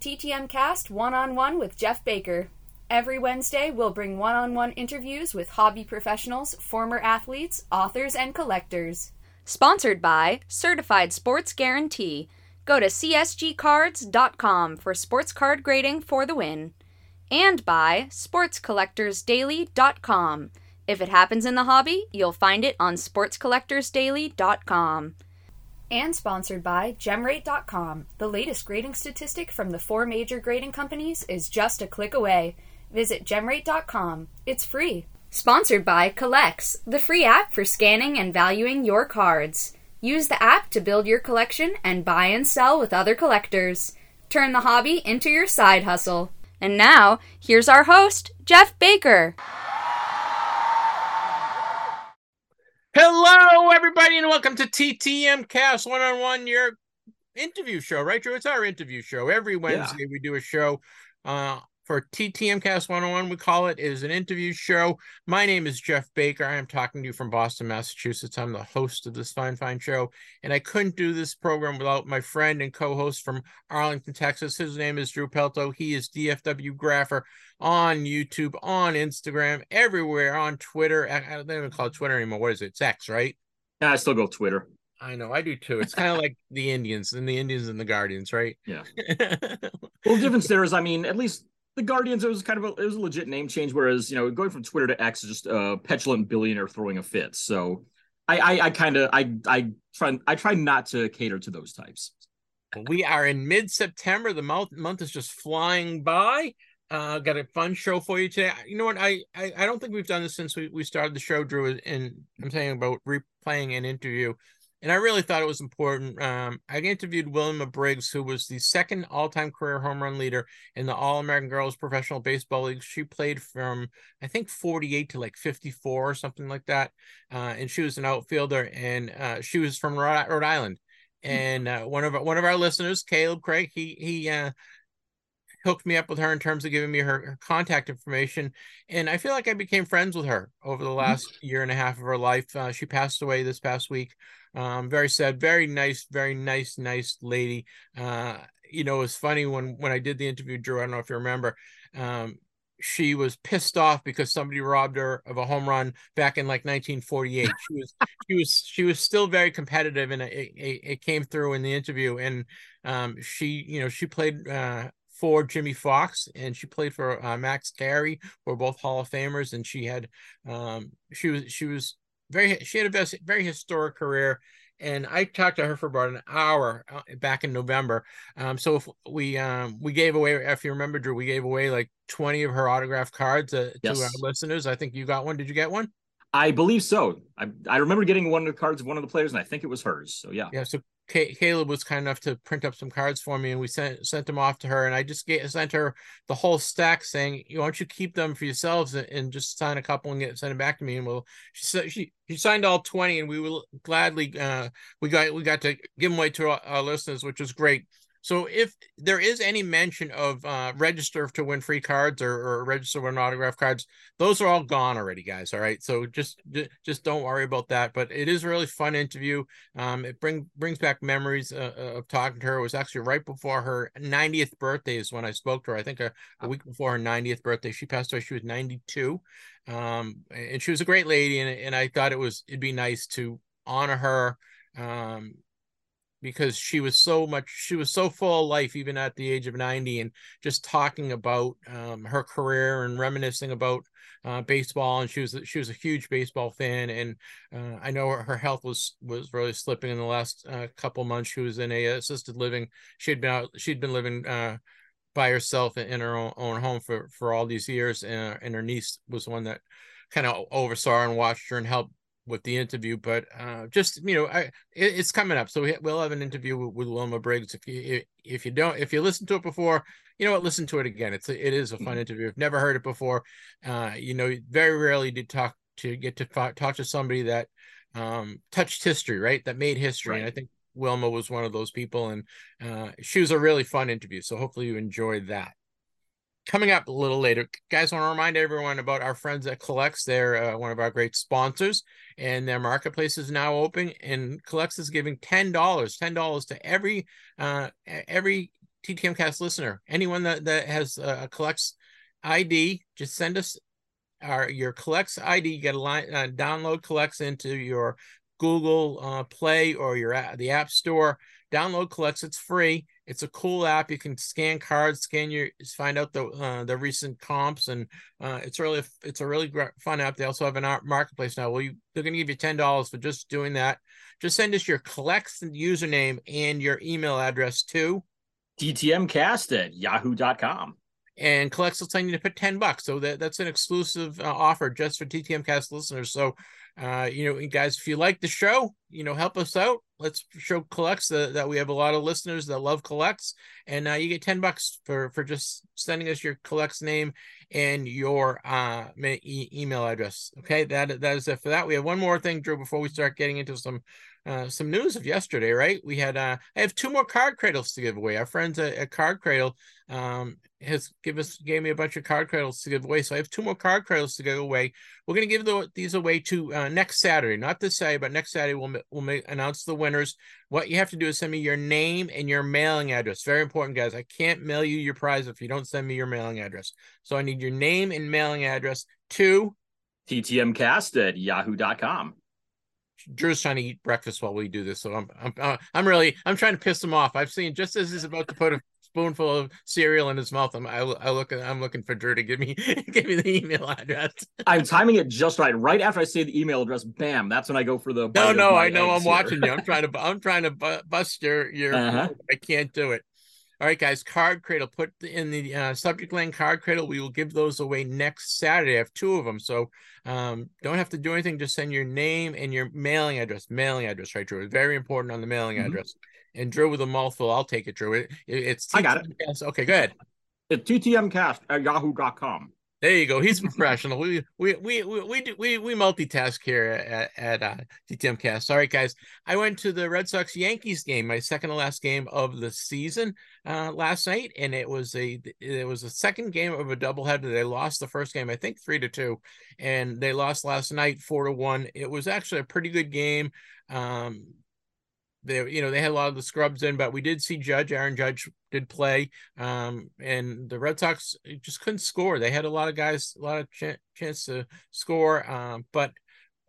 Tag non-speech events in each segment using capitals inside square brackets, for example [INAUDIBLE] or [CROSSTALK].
TTM Cast One on One with Jeff Baker. Every Wednesday, we'll bring one on one interviews with hobby professionals, former athletes, authors, and collectors. Sponsored by Certified Sports Guarantee. Go to csgcards.com for sports card grading for the win. And by sportscollectorsdaily.com. If it happens in the hobby, you'll find it on sportscollectorsdaily.com. And sponsored by Gemrate.com. The latest grading statistic from the four major grading companies is just a click away. Visit Gemrate.com. It's free. Sponsored by Collx, the free app for scanning and valuing your cards. Use the app to build your collection and buy and sell with other collectors. Turn the hobby into your side hustle. And now, here's our host, Jeff Baker. Hello, everybody, and welcome to TTM Cast One on One, your interview show, right, Drew? It's our interview show. Every Wednesday, yeah. we do a show uh, for TTM Cast 101, we call it. it, is an interview show. My name is Jeff Baker. I am talking to you from Boston, Massachusetts. I'm the host of this fine, fine show. And I couldn't do this program without my friend and co host from Arlington, Texas. His name is Drew Pelto. He is DFW Grapher on YouTube, on Instagram, everywhere, on Twitter. I don't even call it Twitter anymore. What is it? It's X, right? Yeah, I still go Twitter. I know, I do too. It's kind of like the Indians and the Indians and the Guardians, right? Yeah. [LAUGHS] well, the difference there is, I mean, at least the Guardians, it was kind of a, it was a legit name change. Whereas you know, going from Twitter to X is just a petulant billionaire throwing a fit. So I I, I kind of I I try I try not to cater to those types. We are in mid September. The month month is just flying by. Uh, got a fun show for you today. You know what? I, I I don't think we've done this since we, we started the show, Drew. And I'm saying about replaying an interview and I really thought it was important. Um, I interviewed Wilma Briggs, who was the second all-time career home run leader in the All-American Girls Professional Baseball League. She played from I think 48 to like 54 or something like that, uh, and she was an outfielder, and uh, she was from Rhode, Island. Hmm. And uh, one of one of our listeners, Caleb Craig, he he uh, hooked me up with her in terms of giving me her, her, contact information and i feel like i became friends with her over the hmm. last year and a half of her life uh, she passed away this past week um, very sad, very nice, very nice, nice lady. Uh, you know, it was funny when when I did the interview, Drew. I don't know if you remember. Um, she was pissed off because somebody robbed her of a home run back in like 1948. She was she was she was still very competitive, and it, it, it came through in the interview. And um, she you know she played uh, for Jimmie Foxx, and she played for uh, Max Carey, who are both Hall of Famers. And she had um, she was she was very she had a very historic career and I talked to her for about an hour uh, back in November. Um, so if we um, we gave away, if you remember, Drew, we gave away like twenty of her autograph cards uh, yes. to our listeners. I think you got one. Did you get one? I believe so. I I remember getting one of the cards of one of the players, and I think it was hers. So yeah. Yeah. So Caleb was kind enough to print up some cards for me, and we sent sent them off to her. And I just get, sent her the whole stack, saying, "Why don't you keep them for yourselves and, and just sign a couple and get send them back to me?" And we'll she she she signed all twenty, and we will gladly uh we got we got to give them away to our, our listeners, which was great. So if there is any mention of uh, register to win free cards or, or register win autograph cards, those are all gone already, guys. All right, so just just don't worry about that. But it is a really fun interview. Um, it bring brings back memories uh, uh of talking to her. It was actually right before her 90th birthday is when I spoke to her. I think a, a week before her 90th birthday. She passed away. She was 92, um, and she was a great lady. And and I thought it was it'd be nice to honor her um because she was so much she was so full of life even at the age of 90 and just talking about um, her career and reminiscing about uh, baseball. And she was she was a huge baseball fan. And uh, I know her, health was was really slipping in the last uh, couple months. She was in a assisted living. She had been out she'd been living uh, by herself in her own, own home for for all these years. And, and her niece was the one that kind of oversaw and watched her and helped with the interview, but uh, just you know, I, it, it's coming up, so we, will have an interview with, with, Wilma Briggs. If you if you don't if you listen to it before, you know what, listen to it again. It's a, it is a fun mm-hmm. interview. I've never heard it before. Uh, you know, very rarely did talk to get to talk to somebody that um, touched history, right? That made history, right. and I think Wilma was one of those people, and uh, she was a really fun interview. So hopefully you enjoyed that coming up a little later, guys, want to remind everyone about our friends at Collx. They're uh, one of our great sponsors, and their marketplace is now open. And Collx is giving ten dollars, ten dollars to every uh, every TTMcast listener, anyone that that has a Collx ID, just send us our your Collx ID. You get a line uh, download Collx into your Google uh, Play or your the App Store. Download Collx. It's free. It's a cool app. You can scan cards, scan your, find out the uh, the recent comps, and uh, it's really it's a really fun app. They also have an art marketplace now. Well, you they're going to give you ten dollars for just doing that. Just send us your Collx username and your email address to ttmcast at yahoo.com and Collx will tell you to put 10 bucks so that, that's an exclusive uh, offer just for ttmcast listeners so uh, you know, guys, if you like the show, you know, help us out. Let's show Collx that, that we have a lot of listeners that love Collx, and uh, you get ten bucks for for just sending us your Collx name and your uh e- email address. Okay, that that is it for that. We have one more thing, Drew, before we start getting into some uh, some news of yesterday, right? We had uh, I have two more card cradles to give away. Our friends at, at Card Cradle um, has give us gave me a bunch of card cradles to give away. So I have two more card cradles to give away. We're gonna give the, these away to uh, next Saturday, not this Saturday, but next Saturday we'll we'll make, announce the winners. What you have to do is send me your name and your mailing address. Very important, guys. I can't mail you your prize if you don't send me your mailing address. So I need your name and mailing address to ttmcast at yahoo.com. Drew's trying to eat breakfast while we do this, so I'm I'm uh, I'm really I'm trying to piss him off. I've seen just as he's about to put a spoonful of cereal in his mouth, I'm I, I look I'm looking for Drew to give me [LAUGHS] give me the email address. I'm timing it just right. Right after I say the email address, bam, that's when I go for the. No, no, I know I'm here. watching you. I'm trying to [LAUGHS] I'm trying to bust your your. Uh-huh. I can't do it. All right, guys, card cradle. Put in the uh, subject line card cradle. We will give those away next Saturday. I have two of them, so um, don't have to do anything. Just send your name and your mailing address. Mailing address, right, Drew? Very important on the mailing mm-hmm. address. And Drew with a mouthful. I'll take it, Drew. It, it, it's TTM I got it. Okay, good. It's ttmcast at yahoo.com. There you go. He's [LAUGHS] professional. we we we we we do, we, we multitask here at, at uh, TTM Cast. Right, guys. I went to the Red Sox Yankees game, my second to last game of the season uh, last night, and it was a it was a second game of a doubleheader. They lost the first game, I think three to two, and they lost last night four to one. It was actually a pretty good game. Um, they you know they had a lot of the scrubs in, but we did see Judge Aaron Judge did play, um, and the Red Sox just couldn't score. They had a lot of guys, a lot of ch- chance to score, um, but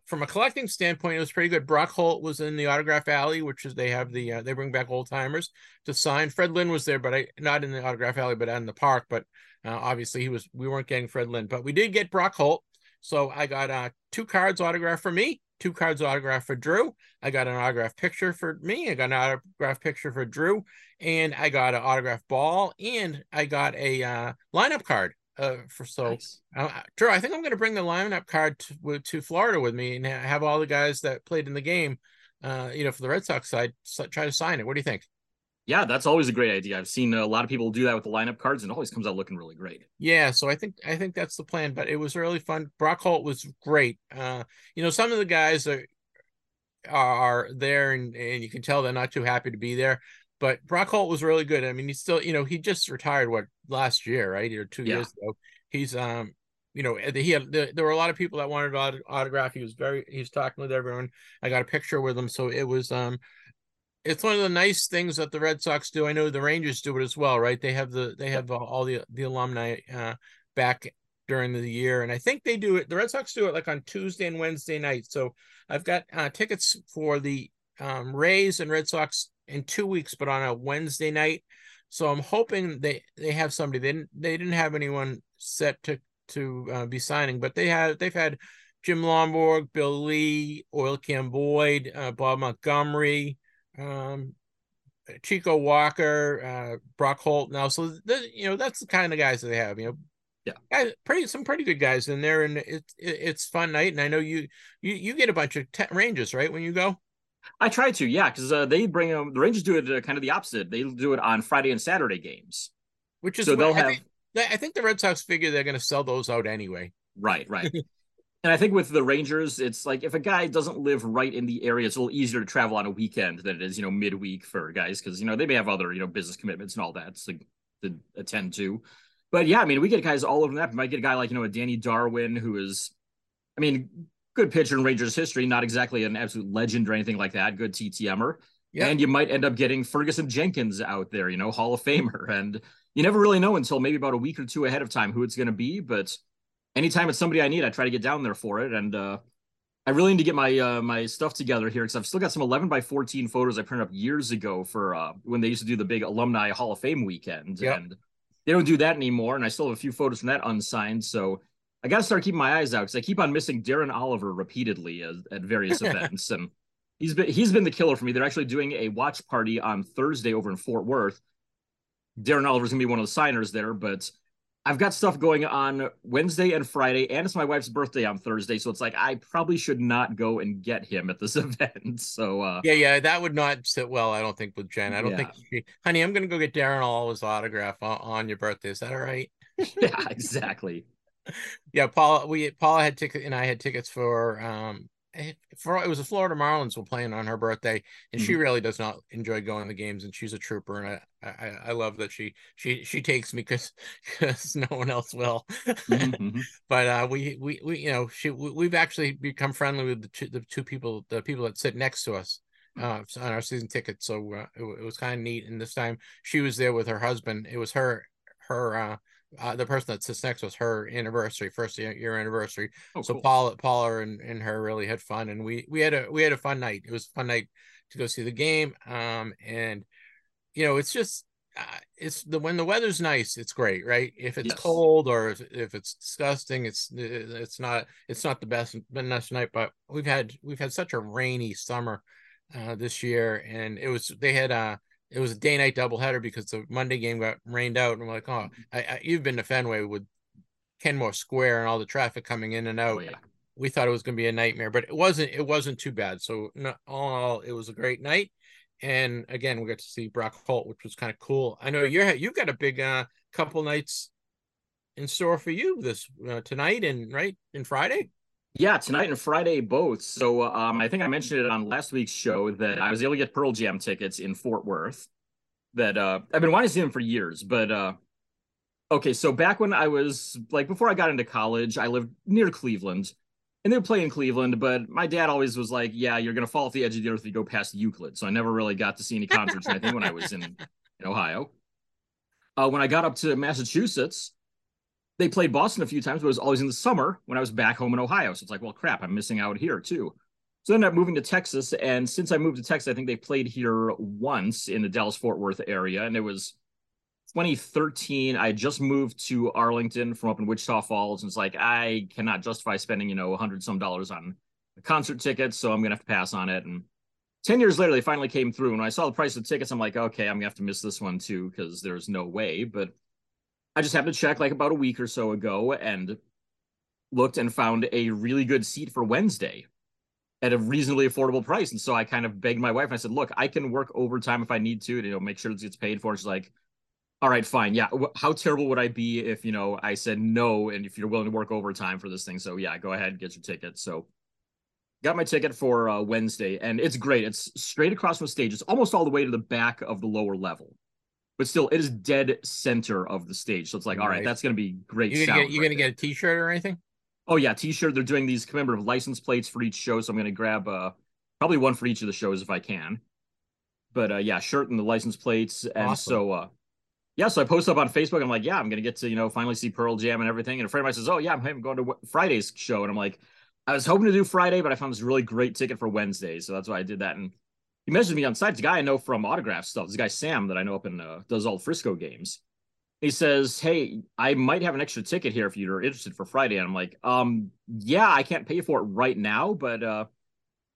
from a collecting standpoint, it was pretty good. Brock Holt was in the autograph alley, which is they have the uh, they bring back old timers to sign. Fred Lynn was there, but I not in the autograph alley, but out in the park. But uh, obviously, he was we weren't getting Fred Lynn, but we did get Brock Holt. So I got uh, two cards autographed for me two cards autographed for Drew. I got an autograph picture for me. I got an autograph picture for Drew, and I got an autograph ball, and I got a uh, lineup card. Uh, for so, nice. uh, Drew, I think I'm going to bring the lineup card to, to Florida with me and have all the guys that played in the game, uh, you know, for the Red Sox side, try to sign it. What do you think? Yeah, that's always a great idea. I've seen a lot of people do that with the lineup cards, and it always comes out looking really great. Yeah, so I think I think that's the plan. But it was really fun. Brock Holt was great. Uh, you know, some of the guys are are there, and and you can tell they're not too happy to be there. But Brock Holt was really good. I mean, he's still, you know, he just retired what last year, right, or two yeah. years ago. He's um, you know, he had there were a lot of people that wanted autograph. He was very, he was talking with everyone. I got a picture with him, so it was um it's one of the nice things that the Red Sox do. I know the Rangers do it as well, right? They have the they have all the the alumni uh, back during the year, and I think they do it. The Red Sox do it like on Tuesday and Wednesday night. So I've got uh, tickets for the um, Rays and Red Sox in two weeks, but on a Wednesday night. So I'm hoping they they have somebody. They didn't they didn't have anyone set to to uh, be signing, but they had they've had Jim Lonborg, Bill Lee, Oil Can Boyd, uh, Bob Montgomery um, Chico Walker, uh, Brock Holt. Now, so you know that's the kind of guys that they have. You know, yeah, guys, pretty some pretty good guys in there, and it's it, it's fun night. And I know you you you get a bunch of te- ranges right when you go. I try to, yeah, because uh, they bring them. The Rangers do it uh, kind of the opposite. They do it on Friday and Saturday games, which is so they'll I have. Think, I think the Red Sox figure they're going to sell those out anyway. Right, right. [LAUGHS] And I think with the Rangers, it's like if a guy doesn't live right in the area, it's a little easier to travel on a weekend than it is, you know, midweek for guys because you know they may have other you know business commitments and all that to, to attend to. But yeah, I mean, we get guys all over that. We might get a guy like you know a Danny Darwin who is, I mean, good pitcher in Rangers history, not exactly an absolute legend or anything like that. Good TTMer. Yeah. And you might end up getting Ferguson Jenkins out there, you know, Hall of Famer. And you never really know until maybe about a week or two ahead of time who it's going to be. But anytime it's somebody I need, I try to get down there for it. And uh, I really need to get my uh, my stuff together here because I've still got some 11 by 14 photos I printed up years ago for uh, when they used to do the big alumni Hall of Fame weekend. Yep. And they don't do that anymore. And I still have a few photos from that unsigned. So I got to start keeping my eyes out because I keep on missing Darren Oliver repeatedly as, at various [LAUGHS] events. And he's been he's been the killer for me. They're actually doing a watch party on Thursday over in Fort Worth. Darren Oliver's gonna be one of the signers there, but I've got stuff going on Wednesday and Friday, and it's my wife's birthday on Thursday, so it's like I probably should not go and get him at this [LAUGHS] event. So uh, yeah, yeah, that would not sit well. I don't think with Jen. I don't yeah. think, she, honey, I'm gonna go get Darren Oliver's autograph on, on your birthday. Is that all right? [LAUGHS] [LAUGHS] yeah, exactly. yeah, Paul. We Paula had ticket, and I had tickets for um for it was the Florida Marlins were playing on her birthday, and mm-hmm. she really does not enjoy going to the games, and she's a trooper, and I I, I love that she she she takes me because because [LAUGHS] no one else will. [LAUGHS] Mm-hmm. but uh, we we we you know she we, have actually become friendly with the two, the two people the people that sit next to us. Uh, on our season ticket, so uh, it, it was kind of neat. And this time, she was there with her husband. It was her her uh, uh, the person that sits next to us, her anniversary, first year anniversary. Oh, so cool. Paul, Paula, and, and her really had fun, and we we had a we had a fun night. It was a fun night to go see the game. Um, and you know, it's just uh, it's the when the weather's nice, it's great, right? If it's yes. cold or if, if it's disgusting, it's it's not it's not the best best night. But we've had we've had such a rainy summer uh, this year, and it was they had uh it was a day night doubleheader because the Monday game got rained out, and I'm like, oh, I, I, you've been to Fenway with Kenmore Square and all the traffic coming in and out. Oh, yeah. We thought it was going to be a nightmare, but it wasn't. It wasn't too bad. So no, all in all, it was a great night. And again, we got to see Brock Holt, which was kind of cool. I know you're you've got a big uh, couple nights in store for you this uh, tonight and right and Friday. Yeah, tonight and Friday both. So um, I think I mentioned it on last week's show that I was able to get Pearl Jam tickets in Fort Worth. That uh, I've been wanting to see them for years, but uh, okay. So back when I was like before I got into college, I lived near Cleveland, and they would play in Cleveland. But my dad always was like, "Yeah, you're gonna fall off the edge of the earth if you go past Euclid." So I never really got to see any concerts. I think when I was in, in Ohio. Uh, when I got up to Massachusetts, they played Boston a few times, but it was always in the summer when I was back home in Ohio. So it's like, well, crap, I'm missing out here too. So I ended up moving to Texas. And since I moved to Texas, I think they played here once in the Dallas Fort Worth area. And it was 2013. I just moved to Arlington from up in Wichita Falls. And it's like, I cannot justify spending, you know, a hundred some dollars on a concert tickets. So I'm going to have to pass on it. And 10 years later, they finally came through. And when I saw the price of tickets, I'm like, okay, I'm going to have to miss this one too, because there's no way. But I just happened to check like about a week or so ago and looked and found a really good seat for Wednesday at a reasonably affordable price. And so I kind of begged my wife and I said, look, I can work overtime if I need to, to you know, make sure this gets paid for. She's like, all right, fine. Yeah. How terrible would I be if, you know, I said no and if you're willing to work overtime for this thing? So yeah, go ahead, and get your ticket. So got my ticket for uh, Wednesday and it's great. It's straight across from the stage. It's almost all the way to the back of the lower level but still it is dead center of the stage. So it's like, all right, that's gonna be great. You're gonna, get, right gonna get a t-shirt or anything? Oh yeah, t-shirt. They're doing these commemorative license plates for each show, so I'm gonna grab uh probably one for each of the shows if I can. But uh yeah, shirt and the license plates. And awesome. so uh yeah, so I post up on Facebook. I'm like, yeah, I'm gonna get to you know finally see Pearl Jam and everything. And a friend of mine says, oh yeah, I'm going to Friday's show, and I'm like, I was hoping to do Friday, but I found this really great ticket for Wednesday, so that's why I did that. And he messaged me on site. It's a guy I know from autograph stuff. This guy Sam that I know up in uh, does all Frisco games. He says, "Hey, I might have an extra ticket here if you're interested for Friday." And I'm like, "Um, yeah, I can't pay for it right now, but uh,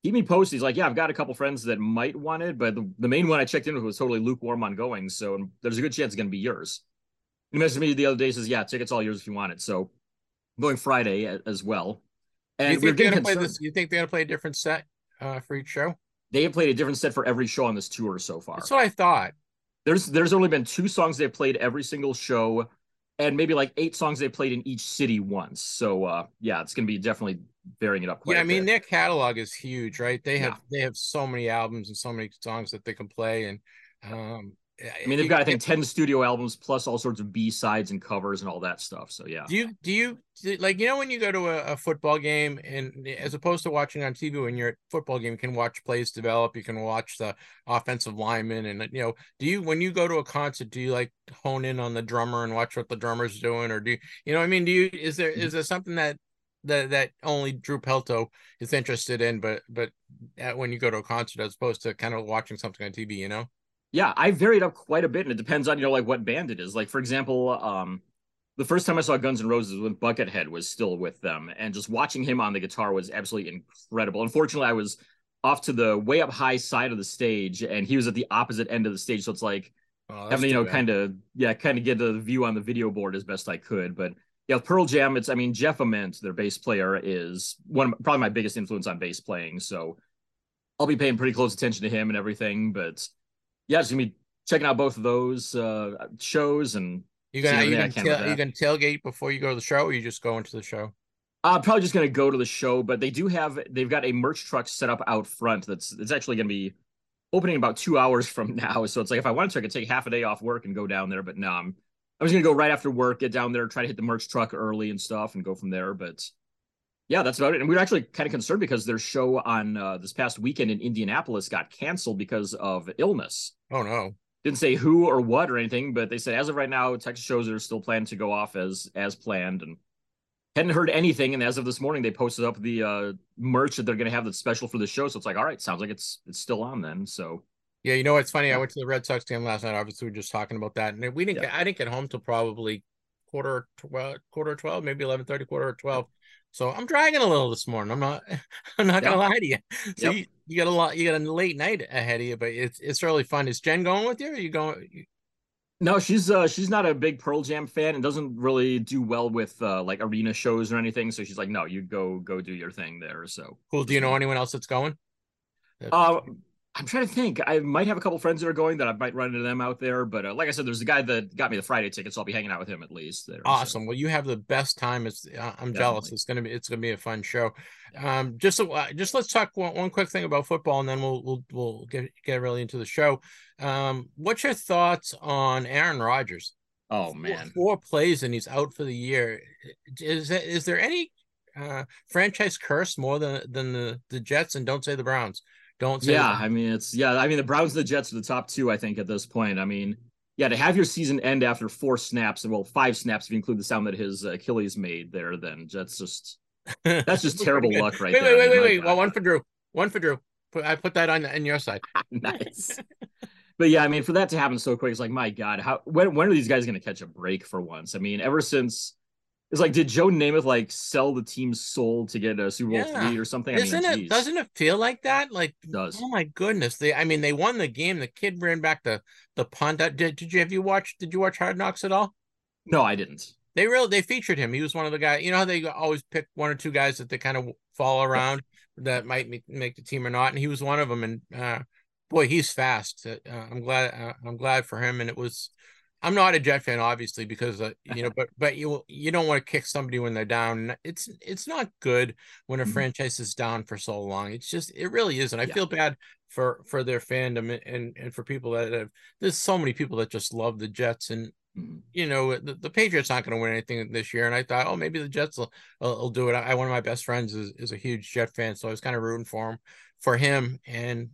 keep me posted." He's like, "Yeah, I've got a couple friends that might want it, but the, the main one I checked in with was totally lukewarm on going, so there's a good chance it's going to be yours." He messaged me the other day. Says, "Yeah, tickets all yours if you want it." So I'm going Friday as well. And you think they're gonna play this? You think they're gonna play a different set uh, for each show? They have played a different set for every show on this tour so far. That's what I thought. There's there's only been two songs they've played every single show, and maybe like eight songs they played in each city once. So uh, yeah, it's gonna be definitely varying it up. yeah, I mean bit. their catalog is huge, right? They have yeah. they have so many albums and so many songs that they can play, and um, I mean, they've got I think ten studio albums plus all sorts of B sides and covers and all that stuff. So yeah. Do you do you like you know when you go to a, a, football game and as opposed to watching on TV when you're at a football game you can watch plays develop, you can watch the offensive lineman and you know do you when you go to a concert do you like hone in on the drummer and watch what the drummer's doing or do you you know I mean do you is there mm-hmm. is there something that that that only Drew Pelto is interested in but but uh, when you go to a concert as opposed to kind of watching something on TV you know yeah, I varied up quite a bit, and it depends on you know like what band it is. Like for example, um, the first time I saw Guns N' Roses when Buckethead was still with them, and just watching him on the guitar was absolutely incredible. Unfortunately, I was off to the way up high side of the stage, and he was at the opposite end of the stage, so it's like oh, having you know kind of yeah, kind of get the view on the video board as best I could, but. Yeah, Pearl Jam. It's I mean Jeff Ament, their bass player, is one of, probably my biggest influence on bass playing. So I'll be paying pretty close attention to him and everything. But yeah, just gonna be checking out both of those uh, shows and you gonna you gonna, tail, you gonna tailgate before you go to the show, or you just go into the show? I'm probably just gonna go to the show, but they do have they've got a merch truck set up out front that's it's actually gonna be opening about two [LAUGHS] hours from now. So it's like if I wanted to, I could take half a day off work and go down there. But no, I'm I was gonna go right after work, get down there, try to hit the merch truck early and stuff, and go from there. But yeah, that's about it. And we are actually kind of concerned because their show on uh, this past weekend in Indianapolis got canceled because of illness. Oh no! Didn't say who or what or anything, but they said as of right now, Texas shows are still planned to go off as as planned, and hadn't heard anything. And as of this morning, they posted up the uh, merch that they're going to have that's special for the show. So it's like, all right, sounds like it's it's still on then. So yeah, you know what's funny? I went to the Red Sox game last night. Obviously, we are just talking about that, and we didn't. Yeah. Get, I didn't get home till probably quarter twelve, quarter twelve, maybe eleven thirty, quarter twelve. So I'm dragging a little this morning. I'm not [LAUGHS] I'm not gonna lie to you. So yep. you, you got a lot you got a late night ahead of you, but it's it's really fun. Is Jen going with you? Or are you going no, she's uh she's not a big Pearl Jam fan and doesn't really do well with uh like arena shows or anything. So she's like, no, you go go do your thing there. So cool. Do you know anyone else that's going? Uh, I'm trying to think. I might have a couple friends that are going that I might run into them out there. But uh, like I said, there's a guy that got me the Friday ticket, so I'll be hanging out with him at least. There, awesome. So. Well, you have the best time. It's uh, I'm Definitely. jealous. It's gonna be it's gonna be a fun show. Um, just uh, just let's talk one, one quick thing about football, and then we'll we'll we'll get get really into the show. Um, what's your thoughts on Aaron Rodgers? Oh man, four, four plays and he's out for the year. Is is there any uh, franchise curse more than than the the Jets? And don't say the Browns. Don't say yeah. That. I mean, it's yeah. I mean, the Browns and the Jets are the top two. I think at this point. I mean, yeah, to have your season end after four snaps, and well, five snaps if you include the sound that his uh, Achilles made there, then that's just [LAUGHS] that's just terrible luck right wait, there. Wait, wait, wait, wait. Well, one for Drew. One for Drew. I put that on on your side. [LAUGHS] nice. but yeah, I mean, for that to happen so quick, it's like, my God, how when when are these guys going to catch a break for once? I mean, ever since it's like, did Joe Namath like sell the team's soul to get a Super Bowl yeah. three or something? Isn't I mean, it? Geez. Doesn't it feel like that? Like, it does oh my goodness! They, I mean, they won the game. The kid ran back the the punt. Did, did you have you watched? Did you watch Hard Knocks at all? No, I didn't. They really they featured him. He was one of the guys. You know how they always pick one or two guys that they kind of follow around that might make, make the team or not, and he was one of them. And uh, boy, he's fast. Uh, I'm glad. Uh, I'm glad for him. And it was I'm not a Jet fan, obviously, because uh, you know, [LAUGHS] but but you you don't want to kick somebody when they're down. It's it's not good when a mm-hmm. franchise is down for so long. It's just it really isn't. I yeah. feel bad for for their fandom and and for people that have. There's so many people that just love the Jets, and mm-hmm. you know the, the Patriots not going to win anything this year. And I thought, oh, maybe the Jets will, will, will do it. I one of my best friends is is a huge Jet fan, so I was kind of rooting for him for him, and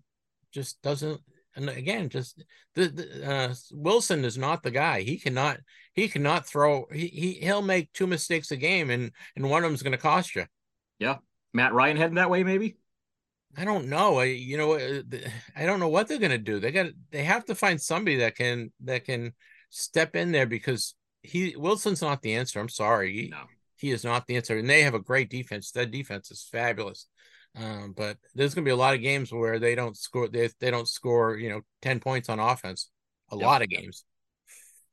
just doesn't and again, just the, the uh, Wilson is not the guy. He cannot he cannot throw. He, he he'll make two mistakes a game, and and one of them's going to cost you. Yeah, Matt Ryan heading that way, maybe. I don't know. I you know uh, I don't know what they're going to do. They got they have to find somebody that can that can step in there because he Wilson's not the answer. I'm sorry. He, no. he is not the answer, and they have a great defense. That defense is fabulous. Um, but there's going to be a lot of games where they don't score. They, they don't score, you know, 10 points on offense. A yep. lot of games.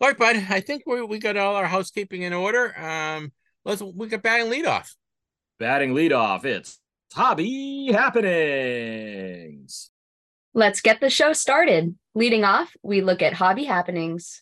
All right, bud. I think we we got all our housekeeping in order. Um, let's we got batting leadoff. Batting leadoff. It's hobby happenings. Let's get the show started. Leading off, we look at hobby happenings.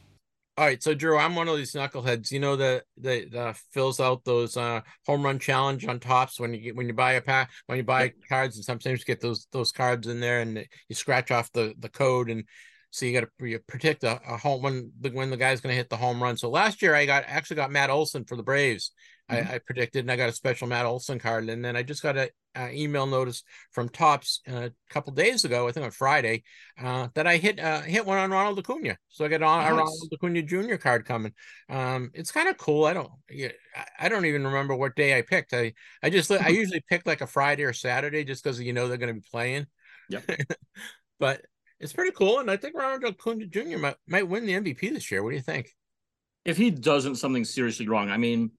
All right, so Drew, I'm one of these knuckleheads. You know that that fills out those uh, home run challenge on Topps when you get when you buy a pack when you buy cards, and sometimes you get those those cards in there, and you scratch off the the code, and so you got to predict a, a, home when the when the guy's going to hit the home run. So last year I got actually got Matt Olson for the Braves. Mm-hmm. I, I, predicted, and I got a special Matt Olson card, and then I just got an email notice from Topps uh, a couple days ago, I think on Friday, uh, that I hit uh, hit one on Ronald Acuna. So I got on nice. a Ronald Acuna Jr. card coming. Um, it's kind of cool. I don't, I don't even remember what day I picked. I I just I [LAUGHS] usually pick like a Friday or Saturday just because you know they're going to be playing. Yep. [LAUGHS] but it's pretty cool, and I think Ronald Acuna Jr. might might win the MVP this year. What do you think? If he doesn't something seriously wrong, I mean,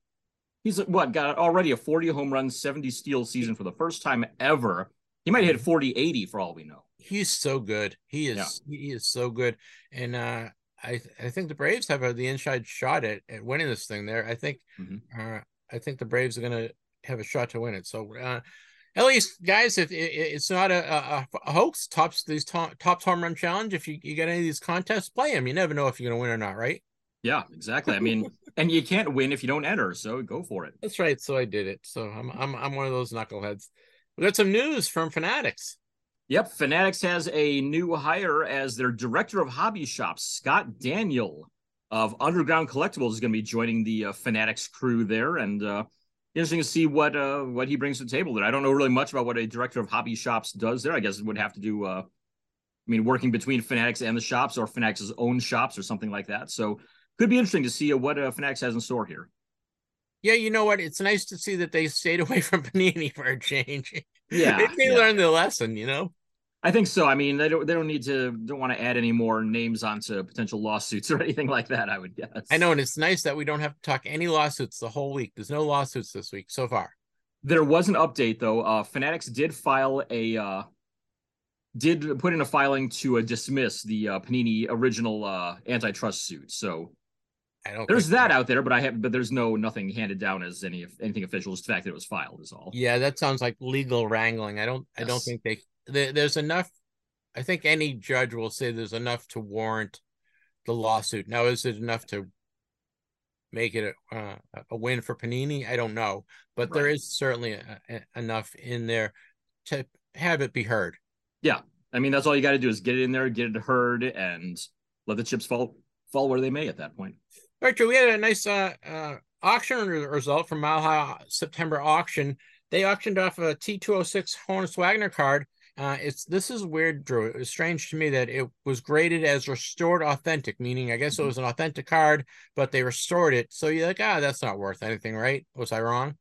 he's what got already a 40 home run, 70 steal season for the first time ever. He might hit 40 80 for all we know. He's so good. He is yeah. he is so good. And uh I I think the Braves have a, the inside shot at, at winning this thing there. I think mm-hmm. uh I think the Braves are gonna have a shot to win it. So uh at least, guys, if it's not a, a, a hoax, Topps these top, top home run challenge. If you, you get any of these contests, play them. You never know if you're going to win or not, right? Yeah, exactly. I mean, [LAUGHS] and you can't win if you don't enter, so go for it. That's right. So I did it. So I'm I'm I'm one of those knuckleheads. We got some news from Fanatics. Yep, Fanatics has a new hire as their director of hobby shops. Scott Daniel of Underground Collectibles is going to be joining the uh, Fanatics crew there, and uh, interesting to see what uh what he brings to the table there. I don't know really much about what a director of hobby shops does there. I guess it would have to do uh I mean working between Fanatics and the shops or Fanatics' own shops or something like that. So could be interesting to see what uh, Fanatics has in store here. Yeah, you know what? It's nice to see that they stayed away from [LAUGHS] Panini for a change. Yeah, they yeah. learned the lesson, you know. I think so. I mean, they don't they don't need to don't want to add any more names onto potential lawsuits [LAUGHS] or anything like that. I would guess. I know, and it's nice that we don't have to talk any lawsuits the whole week. There's no lawsuits this week so far. There was an update though. Uh, Fanatics did file a uh, did put in a filing to uh, dismiss the uh, Panini original uh, antitrust suit. So I don't. There's that out there, but I have, but there's no nothing handed down as any anything official. Just the fact that it was filed is all. Yeah, that sounds like legal wrangling. I don't. Yes. I don't think they there's enough. I think any judge will say there's enough to warrant the lawsuit. Now, is it enough to make it a, uh, a win for Panini? I don't know, but right. there is certainly a, a, enough in there to have it be heard. Yeah, I mean that's all you got to do is get it in there, get it heard, and let the chips fall fall where they may at that point. Joe. We had a nice uh, uh, auction result from Mile High September auction. They auctioned off a T206 Honus Wagner card uh, it's this is weird, Drew. It was strange to me that it was graded as restored authentic, meaning I guess it mm-hmm. was an authentic card, but they restored it. So you're like, ah, that's not worth anything, right? Was I wrong?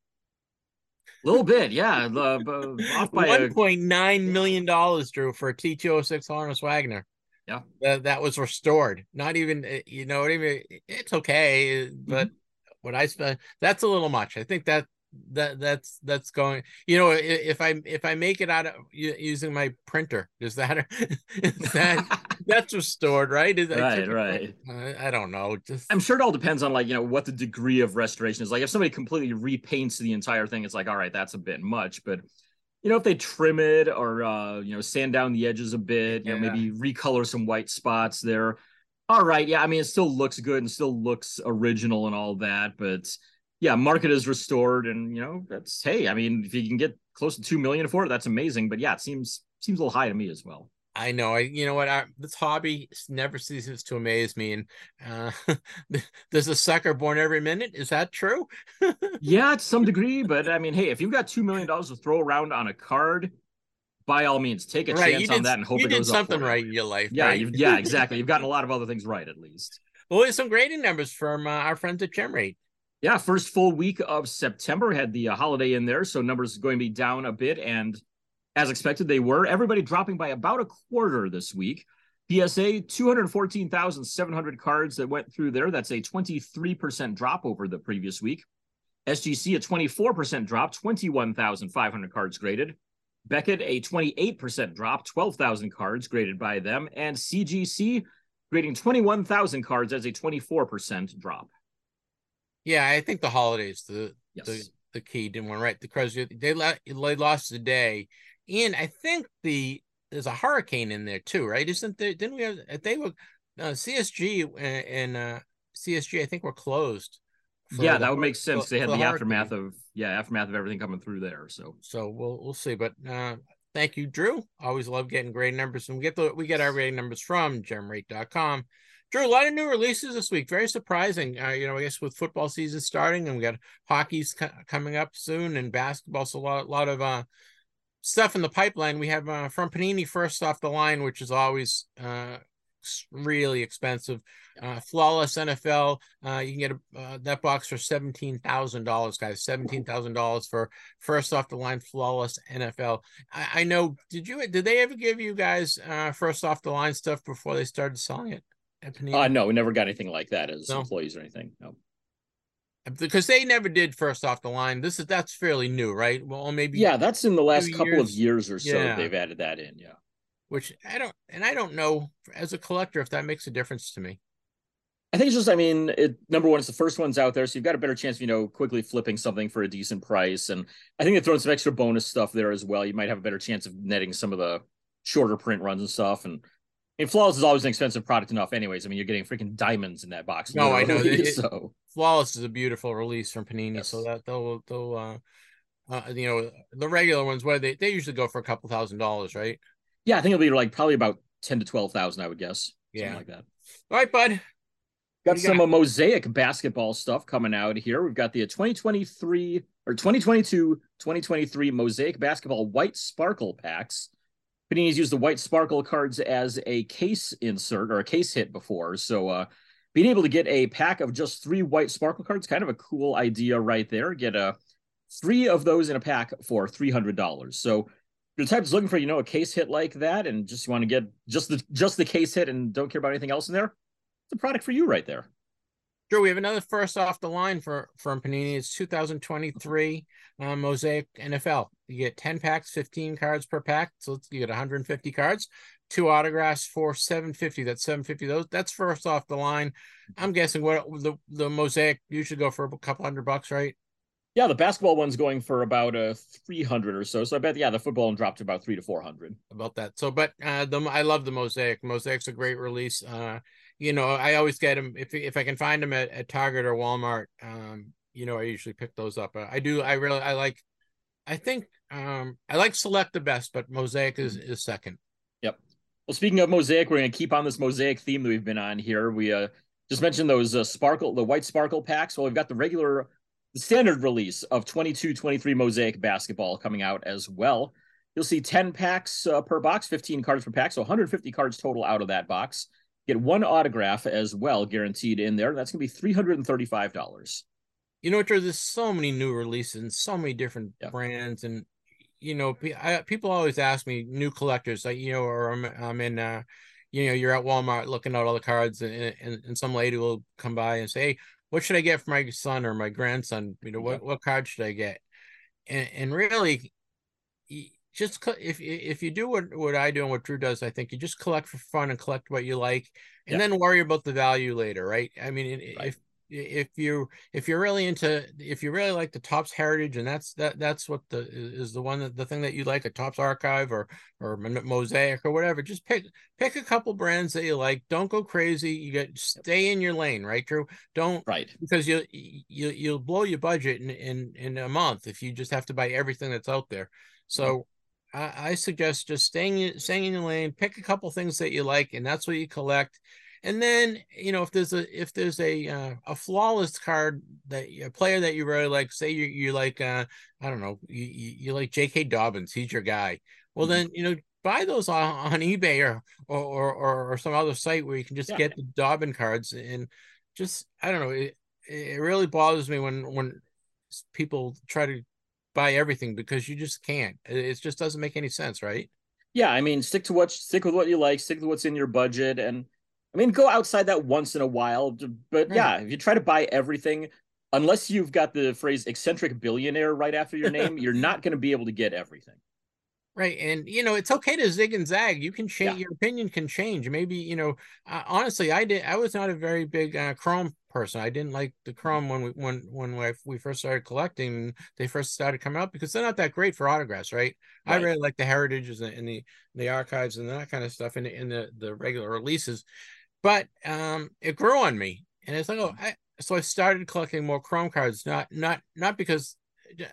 A little bit, yeah. The, [LAUGHS] off by one point nine million dollars, Drew, for a T206 Honus Wagner. Yeah, that, that was restored. Not even, eh, you know what I mean? It's okay, but mm-hmm. what I spent that's a little much. I think that that that's that's going you know if i if i make it out of using my printer is that [LAUGHS] is that [LAUGHS] that's restored right is right right I, I, don't know just i'm sure it all depends on like you know what the degree of restoration is like if somebody completely repaints the entire thing it's like all right that's a bit much but you know if they trim it or uh you know sand down the edges a bit you yeah. know maybe recolor some white spots there all right yeah i mean it still looks good and still looks original and all that but yeah, market is restored, and you know that's hey, I mean, if you can get close to two million for it, that's amazing. But yeah, it seems seems a little high to me as well. I know. I you know what? I, this hobby never ceases to amaze me, and uh, [LAUGHS] there's a sucker born every minute. Is that true? [LAUGHS] yeah, to some degree. But I mean, hey, if you've got two million dollars to throw around on a card, by all means, take a right, chance did, on that and hope it goes something right in your life. Yeah, right? yeah, [LAUGHS] exactly. You've gotten a lot of other things right, at least. Well, there's some grading numbers from uh, our friends at GemRate. Yeah, first full week of September had the uh, holiday in there, so numbers are going to be down a bit, and as expected, they were. Everybody dropping by about a quarter this week. PSA, 214,700 cards that went through there. That's a 23% drop over the previous week. SGC, a 24% drop, 21,500 cards graded. Beckett, a 28% drop, 12,000 cards graded by them. And CGC, grading 21,000 cards as a 24% drop. Yeah, I think the holidays, the Yes. the, the key didn't one, right? Because they, they lost the day. And I think the there's a hurricane in there too, right? Isn't there? Didn't we have? They were uh, CSG and, and uh, CSG. I think were closed. yeah, the that would make sense. for- They had for the, aftermath of yeah, aftermath of everything coming through there. So So we'll we'll see. But uh thank you, Drew. Always love getting grade numbers. And we get the we get our rating numbers from gemrate.com. Drew, a lot of new releases this week. Very surprising. Uh, you know, I guess with football season starting and we got hockey's co- coming up soon and basketball. So a lot, a lot of uh stuff in the pipeline. We have uh, from Panini first off the line, which is always uh really expensive. Uh, flawless NFL. Uh, you can get a, uh, that box for seventeen thousand dollars, guys. Seventeen thousand dollars for first off the line flawless NFL. I, I know. Did you? Did they ever give you guys uh, first off the line stuff before they started selling it at Panini? uh no, we never got anything like that as No. employees or anything. No. Because they never did first off the line. This is that's fairly new, right? Well, maybe Yeah, that's in the last couple of years. years or so Yeah. they've added that in. Yeah. Which I don't, and I don't know as a collector if that makes a difference to me. I think it's just, I mean, it number one, it's the first one's out there, so you've got a better chance of, you know, quickly flipping something for a decent price. And I think they're throwing some extra bonus stuff there as well. You might have a better chance of netting some of the shorter print runs and stuff. And and Flawless is always an expensive product enough, anyways. I mean, you're getting freaking diamonds in that box. No, I know. It- [LAUGHS] so Flawless is a beautiful release from Panini, so that they'll they'll uh, uh you know the regular ones where they they usually go for a couple thousand dollars, right? yeah, I think it'll be like probably about ten to twelve thousand, I would guess. Something Yeah. like that. All right, bud. Got some got? uh, mosaic basketball stuff coming out here. We've got the uh, 2023 or 2022 2023 mosaic basketball white sparkle packs. Panini's used the white sparkle cards as a case insert or a case hit before. So, uh, being able to get a pack of just three white sparkle cards, kind of a cool idea right there. Get a three of those in a pack for $300. So, if you're the type that's looking for, you know, a case hit like that and just you want to get just the just the case hit and don't care about anything else in there, it's a product for you right there. Drew, we have another first off the line for from Panini. It's 2023 uh, Mosaic NFL. You get 10 packs, 15 cards per pack, so you get 150 cards. Two autographs for 750. That's 750. Those that's first off the line. I'm guessing what the the Mosaic usually go for a couple hundred bucks, right? Yeah, the basketball one's going for about a uh, 300 or so. So I bet, yeah, the football one dropped about three to 400. about that. So, but uh, the I love the mosaic. Mosaic's a great release. Uh, you know, I always get them if if I can find them at, at Target or Walmart. Um, you know, I usually pick those up. Uh, I do. I really I like. I think um I like select the best, but mosaic is is second. Well, speaking of mosaic, we're going to keep on this mosaic theme that we've been on here. We uh, just mentioned those uh, sparkle, the white sparkle packs. Well, we've got the regular, the standard release of 22 23 mosaic basketball coming out as well. You'll see 10 packs uh, per box, 15 cards per pack. So 150 cards total out of that box. Get one autograph as well, guaranteed in there. That's going to be $335. You know, Drew, there's so many new releases and so many different Yeah. brands, and you know, I, people always ask me, new collectors, like you know, or I'm, I'm in, uh, you know, you're at Walmart looking at all the cards, and, and and some lady will come by and say, hey, what should I get for my son or my grandson? You know, what what card should I get? And and really, just if if you do what what I do and what Drew does, I think you just collect for fun and collect what you like, and Yeah. then worry about the value later, right? I mean, Right. if if you if you're really into if you really like the Topps heritage and that's that that's what the is the one that the thing that you like a Topps archive or or mosaic or whatever just pick pick a couple brands that you like. Don't go crazy. You get stay in your lane right drew? Don't Right. because you you you'll blow your budget in in in a month if you just have to buy everything that's out there. So I, I suggest just staying staying in your lane pick a couple things that you like and that's what you collect and then you know if there's a if there's a uh, a flawless card that a player that you really like say you you like uh i don't know you you, like jk dobbins he's your guy. Well Mhm. then you know buy those on, on ebay or, or or or some other site where you can just Yeah. get the dobbin cards. And just i don't know it, it really bothers me when when people try to buy everything because you just can't. It, just doesn't make any sense right? Yeah, I mean, stick to what stick with what you like, stick with what's in your budget, and I mean, go outside that once in a while. But right. yeah, if you try to buy everything, unless you've got the phrase eccentric billionaire right after your name, you're [LAUGHS] not going to be able to get everything. Right. And, you know, it's okay to zig and zag. You can change, yeah. your opinion can change. Maybe, you know, uh, honestly, I did, I was not a very big uh, Chrome person. I didn't like the Chrome when we, when, when we first started collecting, they first started coming out because they're not that great for autographs, right? right. I really like the heritages and the, the archives and that kind of stuff in, in the, the regular releases. But um, it grew on me. And it's like, oh, I, so I started collecting more Chrome cards, not, not, not because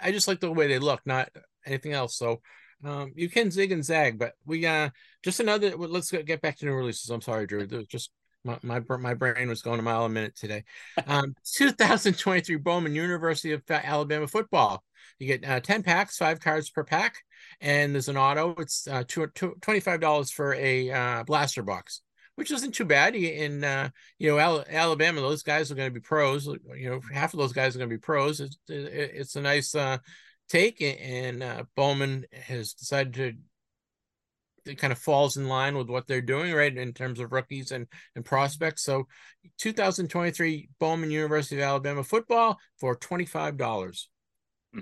I just like the way they look, not anything else. So, um, you can zig and zag, but we uh just another. Let's get back to new releases. I'm sorry, Drew. just my, my my brain was going a mile a minute today. [LAUGHS] Um, 2023 Bowman University of Alabama football. You get uh, 10 packs, five cards per pack, and there's an auto. It's uh, two, two, $25 for a uh, blaster box, which isn't too bad. In uh, you know Al- Alabama, those guys are going to be pros. You know, half of those guys are going to be pros. It's, it's a nice uh, take, and uh, Bowman has decided to. It kind of falls in line with what they're doing, right, in terms of rookies and, and prospects. So, 2023 Bowman University of Alabama football for $25. Hmm.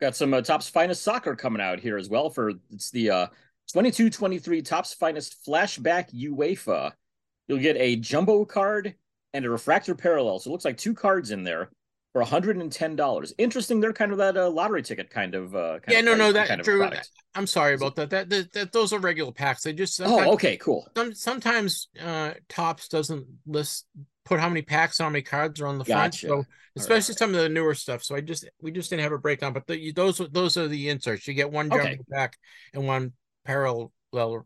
Got some uh, Topps Finest soccer coming out here as well for it's the uh 22 23 Topps Finest Flashback UEFA. You'll get a jumbo card and a refractor parallel. So it looks like two cards in there for $110. Interesting. They're kind of that uh, lottery ticket kind of. Uh, kind yeah, of no, no, that kind Drew. I'm sorry about that. That, that. that those are regular packs. They just. Oh, okay, cool. Some, sometimes uh, Topps doesn't list put how many packs, how many cards are on the front. So especially right. some of the newer stuff. So I just we just didn't have a breakdown, but the, those those are the inserts. You get one jumbo okay. pack and one parallel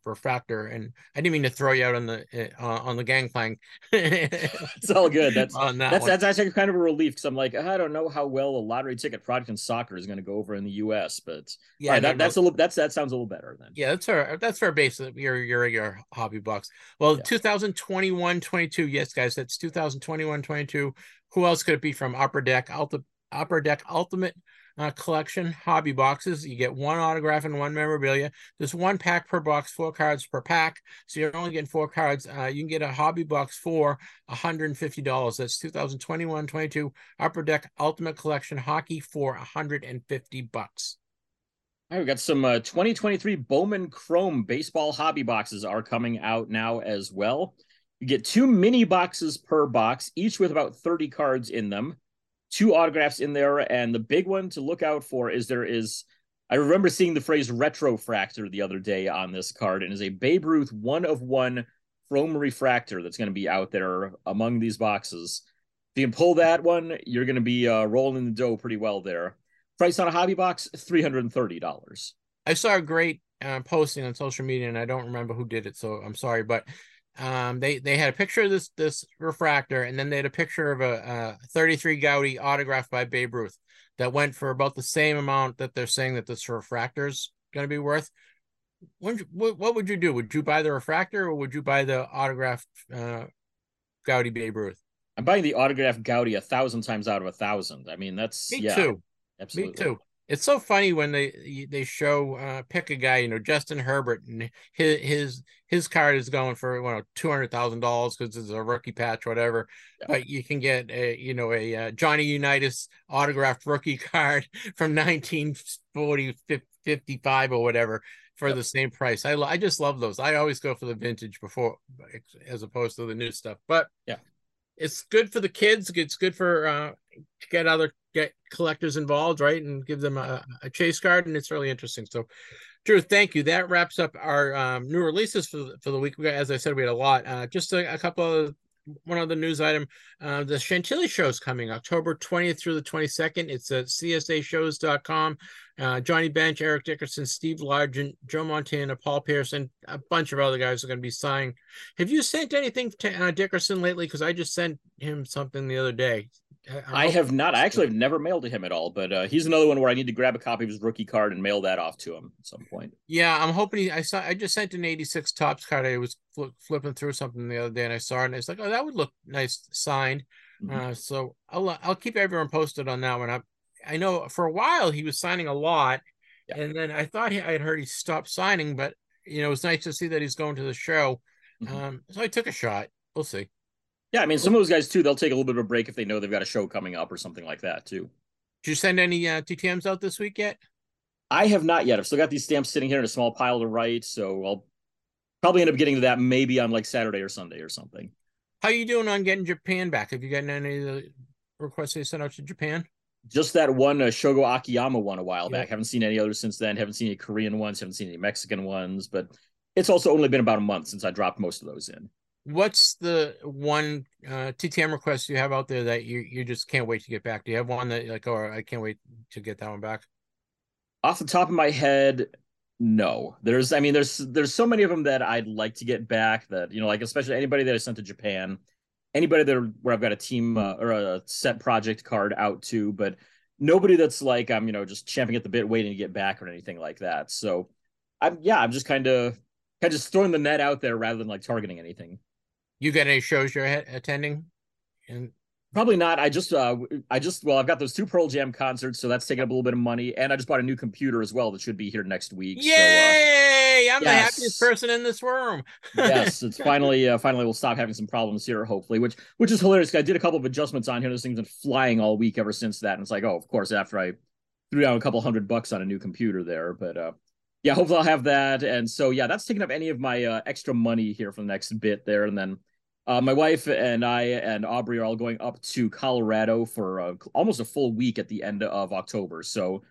refractor and i didn't mean to throw you out on the uh, on the gangplank. [LAUGHS] It's all good. That's that that's one. that's actually kind of a relief because i'm like i don't know how well a lottery ticket product in soccer is going to go over in the us but yeah right, that, that's a little that's that sounds a little better then. Yeah that's our that's our base your your your hobby box well yeah. 2021 22 yes guys that's 2021 22 who else could it be from? Upper deck Ulti- upper deck ultimate uh, collection hobby boxes. You get one autograph and one memorabilia. There's one pack per box, four cards per pack. So you're only getting four cards. Uh, you can get a hobby box for $150. That's 2021 22 Upper Deck Ultimate Collection Hockey for 150 bucks. All right, we got some uh, 2023 Bowman Chrome baseball hobby boxes are coming out now as well. You get two mini boxes per box, each with about 30 cards in them two autographs in there, and the big one to look out for is there is. I remember seeing the phrase retrofractor the other day on this card, and is a Babe Ruth one of one chrome refractor that's going to be out there among these boxes. If you can pull that one, you're going to be uh, rolling the dough pretty well there. Price on a hobby box, three hundred and thirty dollars. I saw a great uh, posting on social media, and I don't remember who did it, so I'm sorry, but um, they they had a picture of this this refractor, and then they had a picture of a, a 33 Goudey autographed by Babe Ruth that went for about the same amount that they're saying that this refractor is going to be worth. When, what, what would you do? Would you buy the refractor, or would you buy the autographed uh, Goudey Babe Ruth? I'm buying the autographed Goudey a thousand times out of a thousand. I mean, that's me yeah, too. Absolutely. Me too it's so funny when they they show uh, pick a guy, you know, Justin Herbert, and his his his card is going for well two hundred thousand dollars because it's a rookie patch, whatever. Yeah. But you can get a you know a uh, Johnny Unitas autographed rookie [LAUGHS] card from nineteen forty fifty five or whatever for yep. the same price. I I just love those. I always go for the vintage before as opposed to the new stuff. But yeah, it's good for the kids. It's good for uh, get other get collectors involved, right, and give them a, a, chase card, and it's really interesting. So, Drew, thank you. That wraps up our um, new releases for the, for the week. We got, as I said, we had a lot. Uh, just a, a couple of one other news item. Uh, the Chantilly show is coming October 20th through the 22nd. It's at csashows.com. Uh, Johnny Bench, Eric Dickerson, Steve Largent, Joe Montana, Paul Pearson, a bunch of other guys are going to be signing. Have you sent anything to uh, Dickerson lately? Because I just sent him something the other day. I, I have not. I actually have never mailed to him at all, but uh, he's another one where I need to grab a copy of his rookie card and mail that off to him at some point. Yeah, I'm hoping. He, I saw. I just sent an '86 Topps card. I was fl- flipping through something the other day, and I saw it, and it's like, oh, that would look nice signed. Mm-hmm. Uh, so I'll I'll keep everyone posted on that one. I I know for a while he was signing a lot, Yeah. And then I thought he, I had heard he stopped signing, but you know, it was nice to see that he's going to the show. Mm-hmm. Um, so I took a shot. We'll see. Yeah, I mean, some of those guys too, they'll take a little bit of a break if they know they've got a show coming up or something like that too. Did you send any uh, TTMs out this week yet? I have not yet. I've still got these stamps sitting here in a small pile to write, so I'll probably end up getting to that maybe on like Saturday or Sunday or something. How are you doing on getting Japan back? Have you gotten any of the requests they sent out to Japan? Just that one uh, Shogo Akiyama one a while back. Haven't seen any others since then. Haven't seen any Korean ones. Haven't seen any Mexican ones. But it's also only been about a month since I dropped most of those in. What's the one uh, TTM request you have out there that you you just can't wait to get back? Do you have one that like, oh, I can't wait to get that one back? Off the top of my head, no. There's, I mean, there's there's so many of them that I'd like to get back. That you know, like especially anybody that I sent to Japan, anybody that where I've got a team uh, or a set project card out to, but nobody that's like I'm, you know, just champing at the bit waiting to get back or anything like that. So, I'm yeah, I'm just kind of kind of just throwing the net out there rather than like targeting anything. You got any shows you're attending? And probably not. I just uh I just well I've got those two Pearl Jam concerts, so that's taking up a little bit of money, and I just bought a new computer as well that should be here next week. Yay! So, uh, I'm yes. the happiest person in this room. yes, it's [LAUGHS] finally uh, finally we'll stop having some problems here, hopefully. Which which is hilarious. I did a couple of adjustments on here. This thing's been flying all week ever since that, and it's like oh of course after I threw down a couple hundred bucks on a new computer there, but uh yeah, hopefully I'll have that. And so yeah, that's taking up any of my uh, extra money here for the next bit there, and then uh, my wife and I and Aubrey are all going up to Colorado for almost a full week at the end of October. So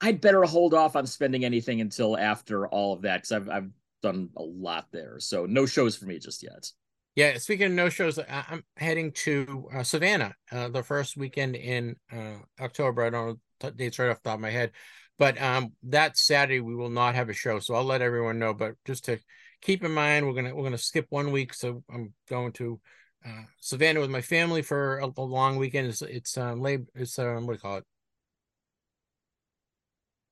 I'd better hold off on spending anything until after all of that because I've I've done a lot there. So no shows for me just yet. Yeah, speaking of no shows, I'm heading to uh, Savannah uh, the first weekend in uh, October. I don't know dates right off the top of my head, but um, that Saturday we will not have a show. So I'll let everyone know. But just to keep in mind we're gonna we're gonna skip one week, so I'm going to uh, Savannah with my family for a, a long weekend. It's it's um lab it's um what do you call it?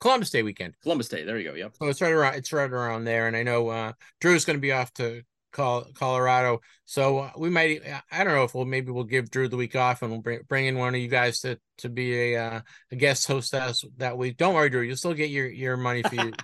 Columbus Day weekend. Columbus Day. There you go. Yep. So it's right around it's right around there, and I know uh, Drew's going to be off to Colorado, so uh, we might. I don't know if we'll maybe we'll give Drew the week off, and we'll bring bring in one of you guys to to be a uh, a guest host that that week. Don't worry, Drew. You'll still get your your money for you [LAUGHS]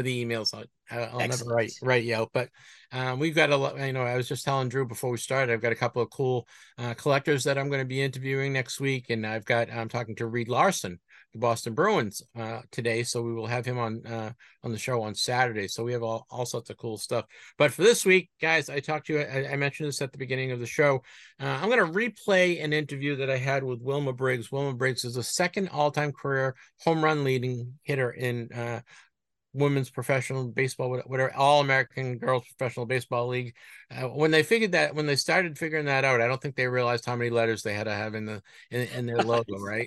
for the emails. I'll, I'll never write write you out, but um, we've got a lot. You know, I was just telling Drew before we started. I've got a couple of cool uh, collectors that I'm going to be interviewing next week, and I've got I'm talking to Reed Larson, the Boston Bruins, uh, today. So we will have him on uh, on the show on Saturday. So we have all, all sorts of cool stuff. But for this week, guys, I talked to you. I, I mentioned this at the beginning of the show. Uh, I'm going to replay an interview that I had with Wilma Briggs. Wilma Briggs is the second all-time career home run leading hitter in uh, women's professional baseball, whatever, all American girls professional baseball league. Uh, when they figured that, when they started figuring that out, I don't think they realized how many letters they had to have in the in, in their logo, [LAUGHS] right?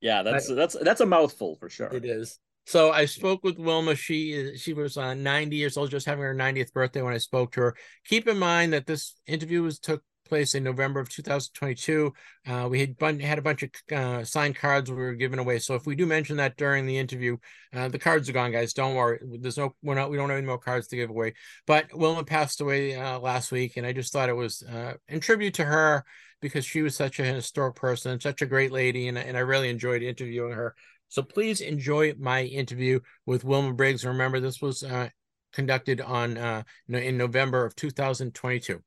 yeah, that's but, that's that's a mouthful for sure. It is. So I spoke with Wilma. She she was uh, 90 years old, just having her 90th birthday when I spoke to her. Keep in mind that this interview was took place in November of 2022. Uh, we had, bun- had a bunch of uh, signed cards we were giving away. So if we do mention that during the interview, uh, the cards are gone, guys. Don't worry. There's no, we're not, we don't have any more cards to give away. But Wilma passed away uh, last week, and I just thought it was uh, in tribute to her because she was such a historic person, such a great lady, and, and I really enjoyed interviewing her. So please enjoy my interview with Wilma Briggs. Remember, this was uh, conducted on in November of 2022.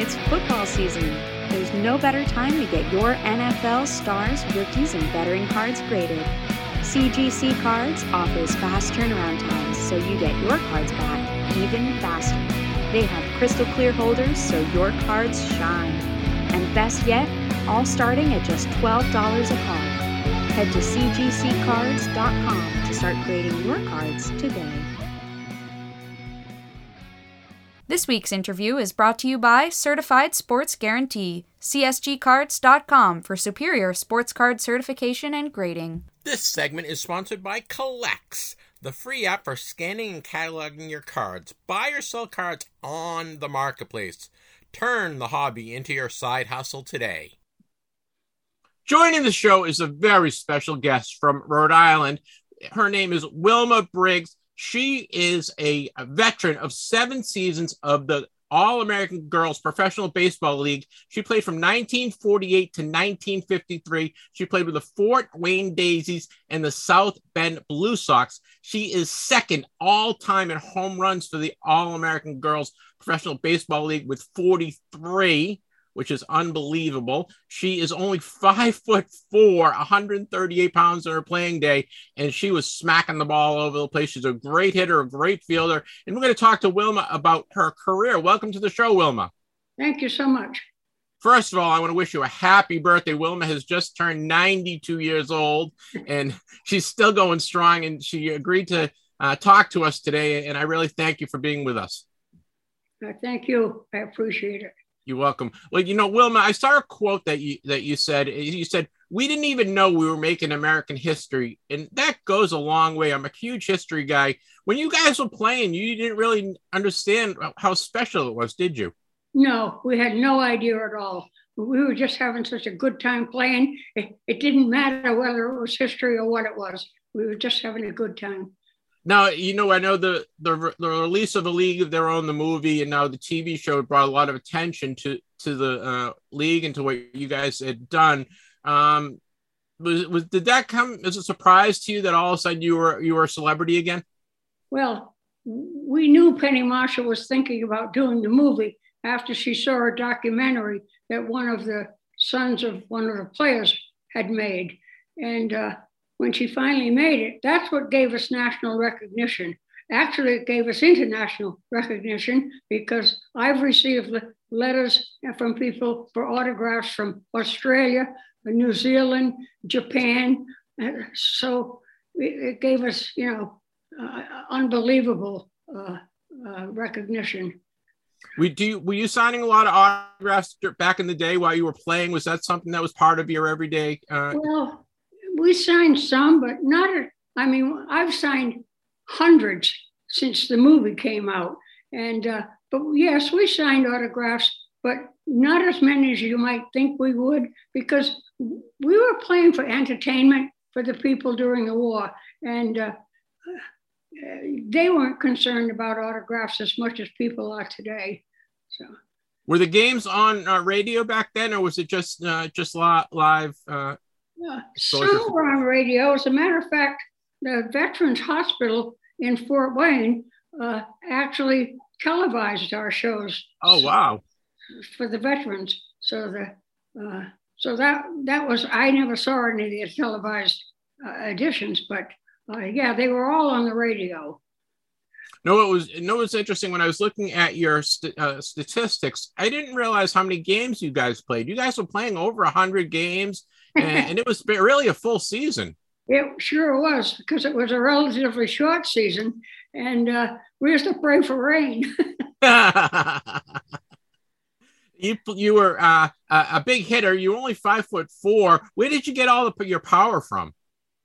It's football season. There's no better time to get your NFL stars, rookies, and veteran cards graded. CGC Cards offers fast turnaround times so you get your cards back even faster. They have crystal clear holders so your cards shine. And best yet, all starting at just $12 a card. Head to cgccards.com to start grading your cards today. This week's interview is brought to you by Certified Sports Guarantee, CSGCards.com for superior sports card certification and grading. This segment is sponsored by Collx, the free app for scanning and cataloging your cards. Buy or sell cards on the marketplace. Turn the hobby into your side hustle today. Joining the show is a very special guest from Rhode Island. Her name is Wilma Briggs. She is a, a veteran of seven seasons of the All American Girls Professional Baseball League. She played from 1948 to 1953. She played with the Fort Wayne Daisies and the South Bend Blue Sox. She is second all time in home runs for the All American Girls Professional Baseball League with 43 which is unbelievable. She is only five foot four, 138 pounds on her playing day, and she was smacking the ball over the place. She's a great hitter, a great fielder. And we're going to talk to Wilma about her career. Welcome to the show, Wilma. Thank you so much. First of all, I want to wish you a happy birthday. Wilma has just turned 92 years old, and [LAUGHS] she's still going strong. And she agreed to uh, talk to us today. And I really thank you for being with us. Uh, thank you. I appreciate it. You're welcome. Well, you know, Wilma, I saw a quote that you that you said. You said we didn't even know we were making American history, and that goes a long way. I'm a huge history guy. When you guys were playing, you didn't really understand how special it was, did you? No, we had no idea at all. We were just having such a good time playing. It, it didn't matter whether it was history or what it was. We were just having a good time. Now, you know, I know the, the the release of the League of Their Own, the movie, and now the TV show brought a lot of attention to to the uh, league and to what you guys had done. Um, was, was did that come as a surprise to you that all of a sudden you were you were a celebrity again? Well, we knew Penny Marshall was thinking about doing the movie after she saw a documentary that one of the sons of one of the players had made, and uh, when she finally made it, that's what gave us national recognition. Actually, it gave us international recognition because I've received letters from people for autographs from Australia, New Zealand, Japan. So it gave us, you know, uh, unbelievable uh, uh, recognition. We do. Were you signing a lot of autographs back in the day while you were playing? Was that something that was part of your everyday? Uh... Well, we signed some, but not. A, I mean, I've signed hundreds since the movie came out, and uh, but yes, we signed autographs, but not as many as you might think we would, because we were playing for entertainment for the people during the war, and uh, they weren't concerned about autographs as much as people are today. So. Were the games on uh, radio back then, or was it just uh, just live? Uh, yeah, some were on radio. As a matter of fact, the Veterans Hospital in Fort Wayne uh, actually televised our shows. Oh wow! For the veterans, so the uh, so that that was I never saw any of the televised uh, editions, but uh, yeah, they were all on the radio. No, it was no, it was interesting when I was looking at your st- uh, statistics. I didn't realize how many games you guys played. You guys were playing over hundred games and, and it was really a full season. It sure was because it was a relatively short season, and uh, we used to pray for rain. [LAUGHS] [LAUGHS] you you were uh, a big hitter. You were only five foot four. Where did you get all the, your power from?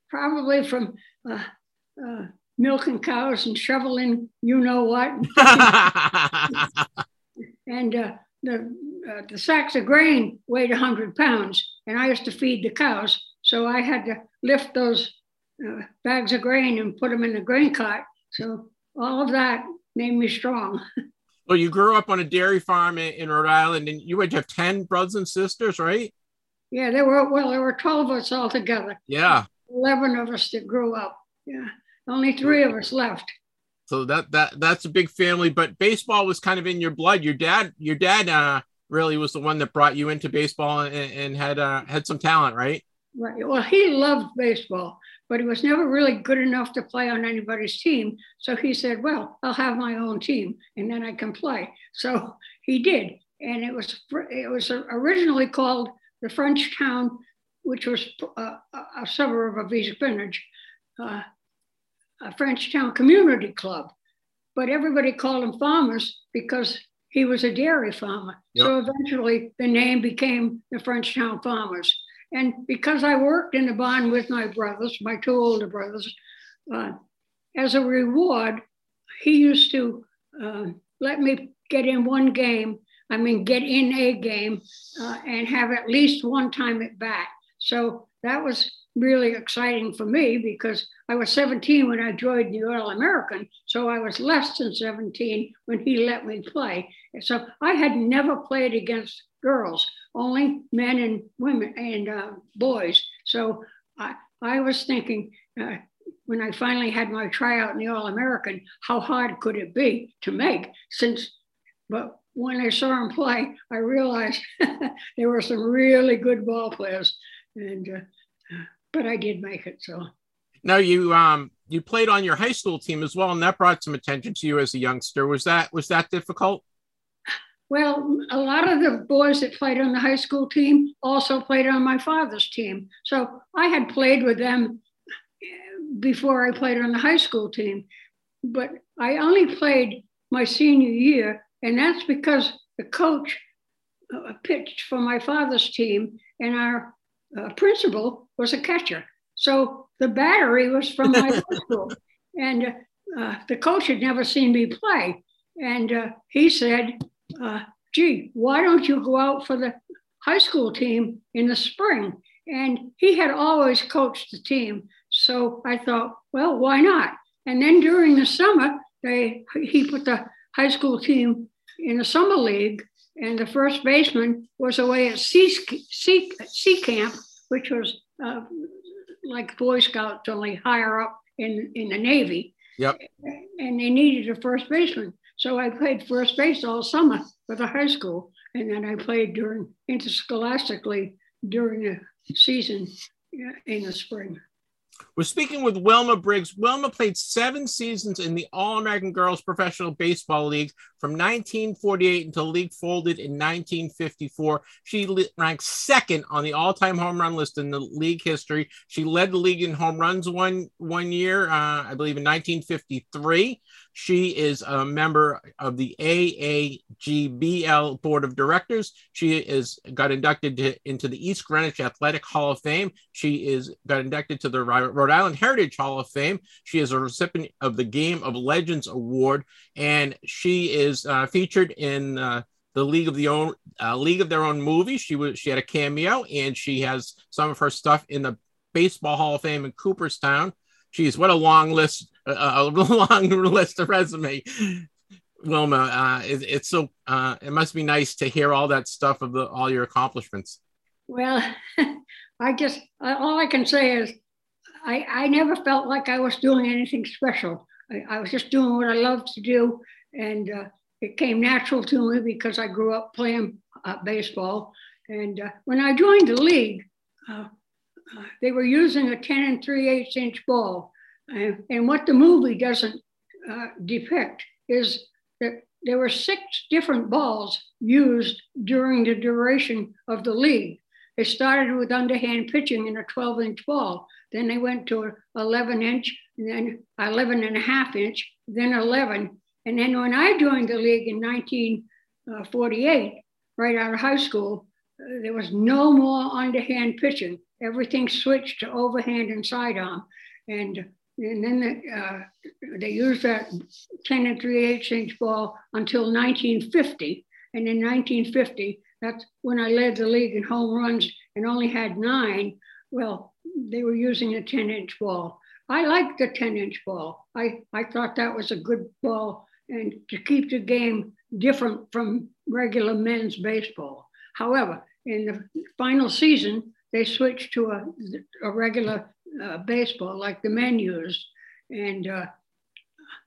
Probably from uh, uh, milking cows and shoveling, you know what. [LAUGHS] and uh, the uh, the sacks of grain weighed 100 pounds, and I used to feed the cows. So I had to lift those uh, bags of grain and put them in the grain cart. So all of that made me strong. [LAUGHS] Well, you grew up on a dairy farm in, in Rhode Island, and you would have 10 brothers and sisters, right? Yeah, there were, well, there were 12 of us all together. Yeah. 11 of us that grew up. Yeah. Only three of us left. So that that that's a big family, but baseball was kind of in your blood. Your dad, your dad uh, really was the one that brought you into baseball and, and had uh, had some talent, right? Right. Well, he loved baseball, but he was never really good enough to play on anybody's team. So he said, "Well, I'll have my own team, and then I can play." So he did, and it was it was originally called the Frenchtown, which was uh, a, a suburb of East Greenwich, uh, a Frenchtown Community Club. But everybody called him Farmers because he was a dairy farmer. Yep. So eventually the name became the Frenchtown Farmers. And because I worked in the barn with my brothers, my two older brothers, uh, as a reward, he used to uh, let me get in one game, I mean, get in a game uh, and have at least one time at bat. So that was really exciting for me because I was 17 when I joined the All American, so I was less than 17 when he let me play. So I had never played against girls, only men and women and uh, boys. So I, I was thinking, uh, when I finally had my tryout in the All American, how hard could it be to make? Since, but when I saw him play, I realized [LAUGHS] there were some really good ball players, and uh, but I did make it. So now you um you played on your high school team as well, and that brought some attention to you as a youngster. Was that was that difficult? Well, a lot of the boys that played on the high school team also played on my father's team. So I had played with them before I played on the high school team. But I only played my senior year, and that's because the coach uh, pitched for my father's team, and our uh, principal was a catcher. So the battery was from my [LAUGHS] high school. And uh, the coach had never seen me play. And uh, he said, uh, gee, why don't you go out for the high school team in the spring? And he had always coached the team. So I thought, well, why not? And then during the summer, they he put the high school team in a summer league, and the first baseman was away at Sea, sea, sea Camp, which was uh, like Boy Scouts, only higher up in, in the Navy. Yep. And they needed a first baseman. So I played first base all summer for the high school. And then I played during interscholastically during the season in the spring. We're speaking with Wilma Briggs. Wilma played seven seasons in the All American Girls Professional Baseball League from 1948 until the league folded in 1954. She ranked second on the all-time home run list in the league history. She led the league in home runs one one year, uh, I believe, in 1953. She is a member of the AAGPBL Board of Directors. She is got inducted to, into the East Greenwich Athletic Hall of Fame. She is got inducted to the Rhode Island Heritage Hall of Fame. She is a recipient of the Game of Legends Award, and she is uh, featured in uh, the League of the Own uh, League of Their Own movie. She was she had a cameo, and she has some of her stuff in the Baseball Hall of Fame in Cooperstown. Geez, what a long list a, [LAUGHS] long list of resume. Wilma, uh, it, it's so uh, it must be nice to hear all that stuff of the all your accomplishments. Well, [LAUGHS] I just all I can say is I, I never felt like I was doing anything special. I, I was just doing what I loved to do, and uh, it came natural to me because I grew up playing uh, baseball. And uh, when I joined the league, uh, they were using a 10 and 3 8 inch ball. And, and what the movie doesn't uh, depict is that there were six different balls used during the duration of the league. They started with underhand pitching in a 12 inch ball. Then they went to 11 inch, and then 11 and a half inch, then 11. And then when I joined the league in 1948, right out of high school, uh, there was no more underhand pitching. Everything switched to overhand and sidearm. And and then the, uh, they used that 10 and 3 8 inch ball until 1950. And in 1950, that's when I led the league in home runs and only had nine. Well, they were using a 10 inch ball. I liked the 10 inch ball. I, I thought that was a good ball and to keep the game different from regular men's baseball. However, in the final season, they switched to a, a regular uh, baseball like the men used. And uh,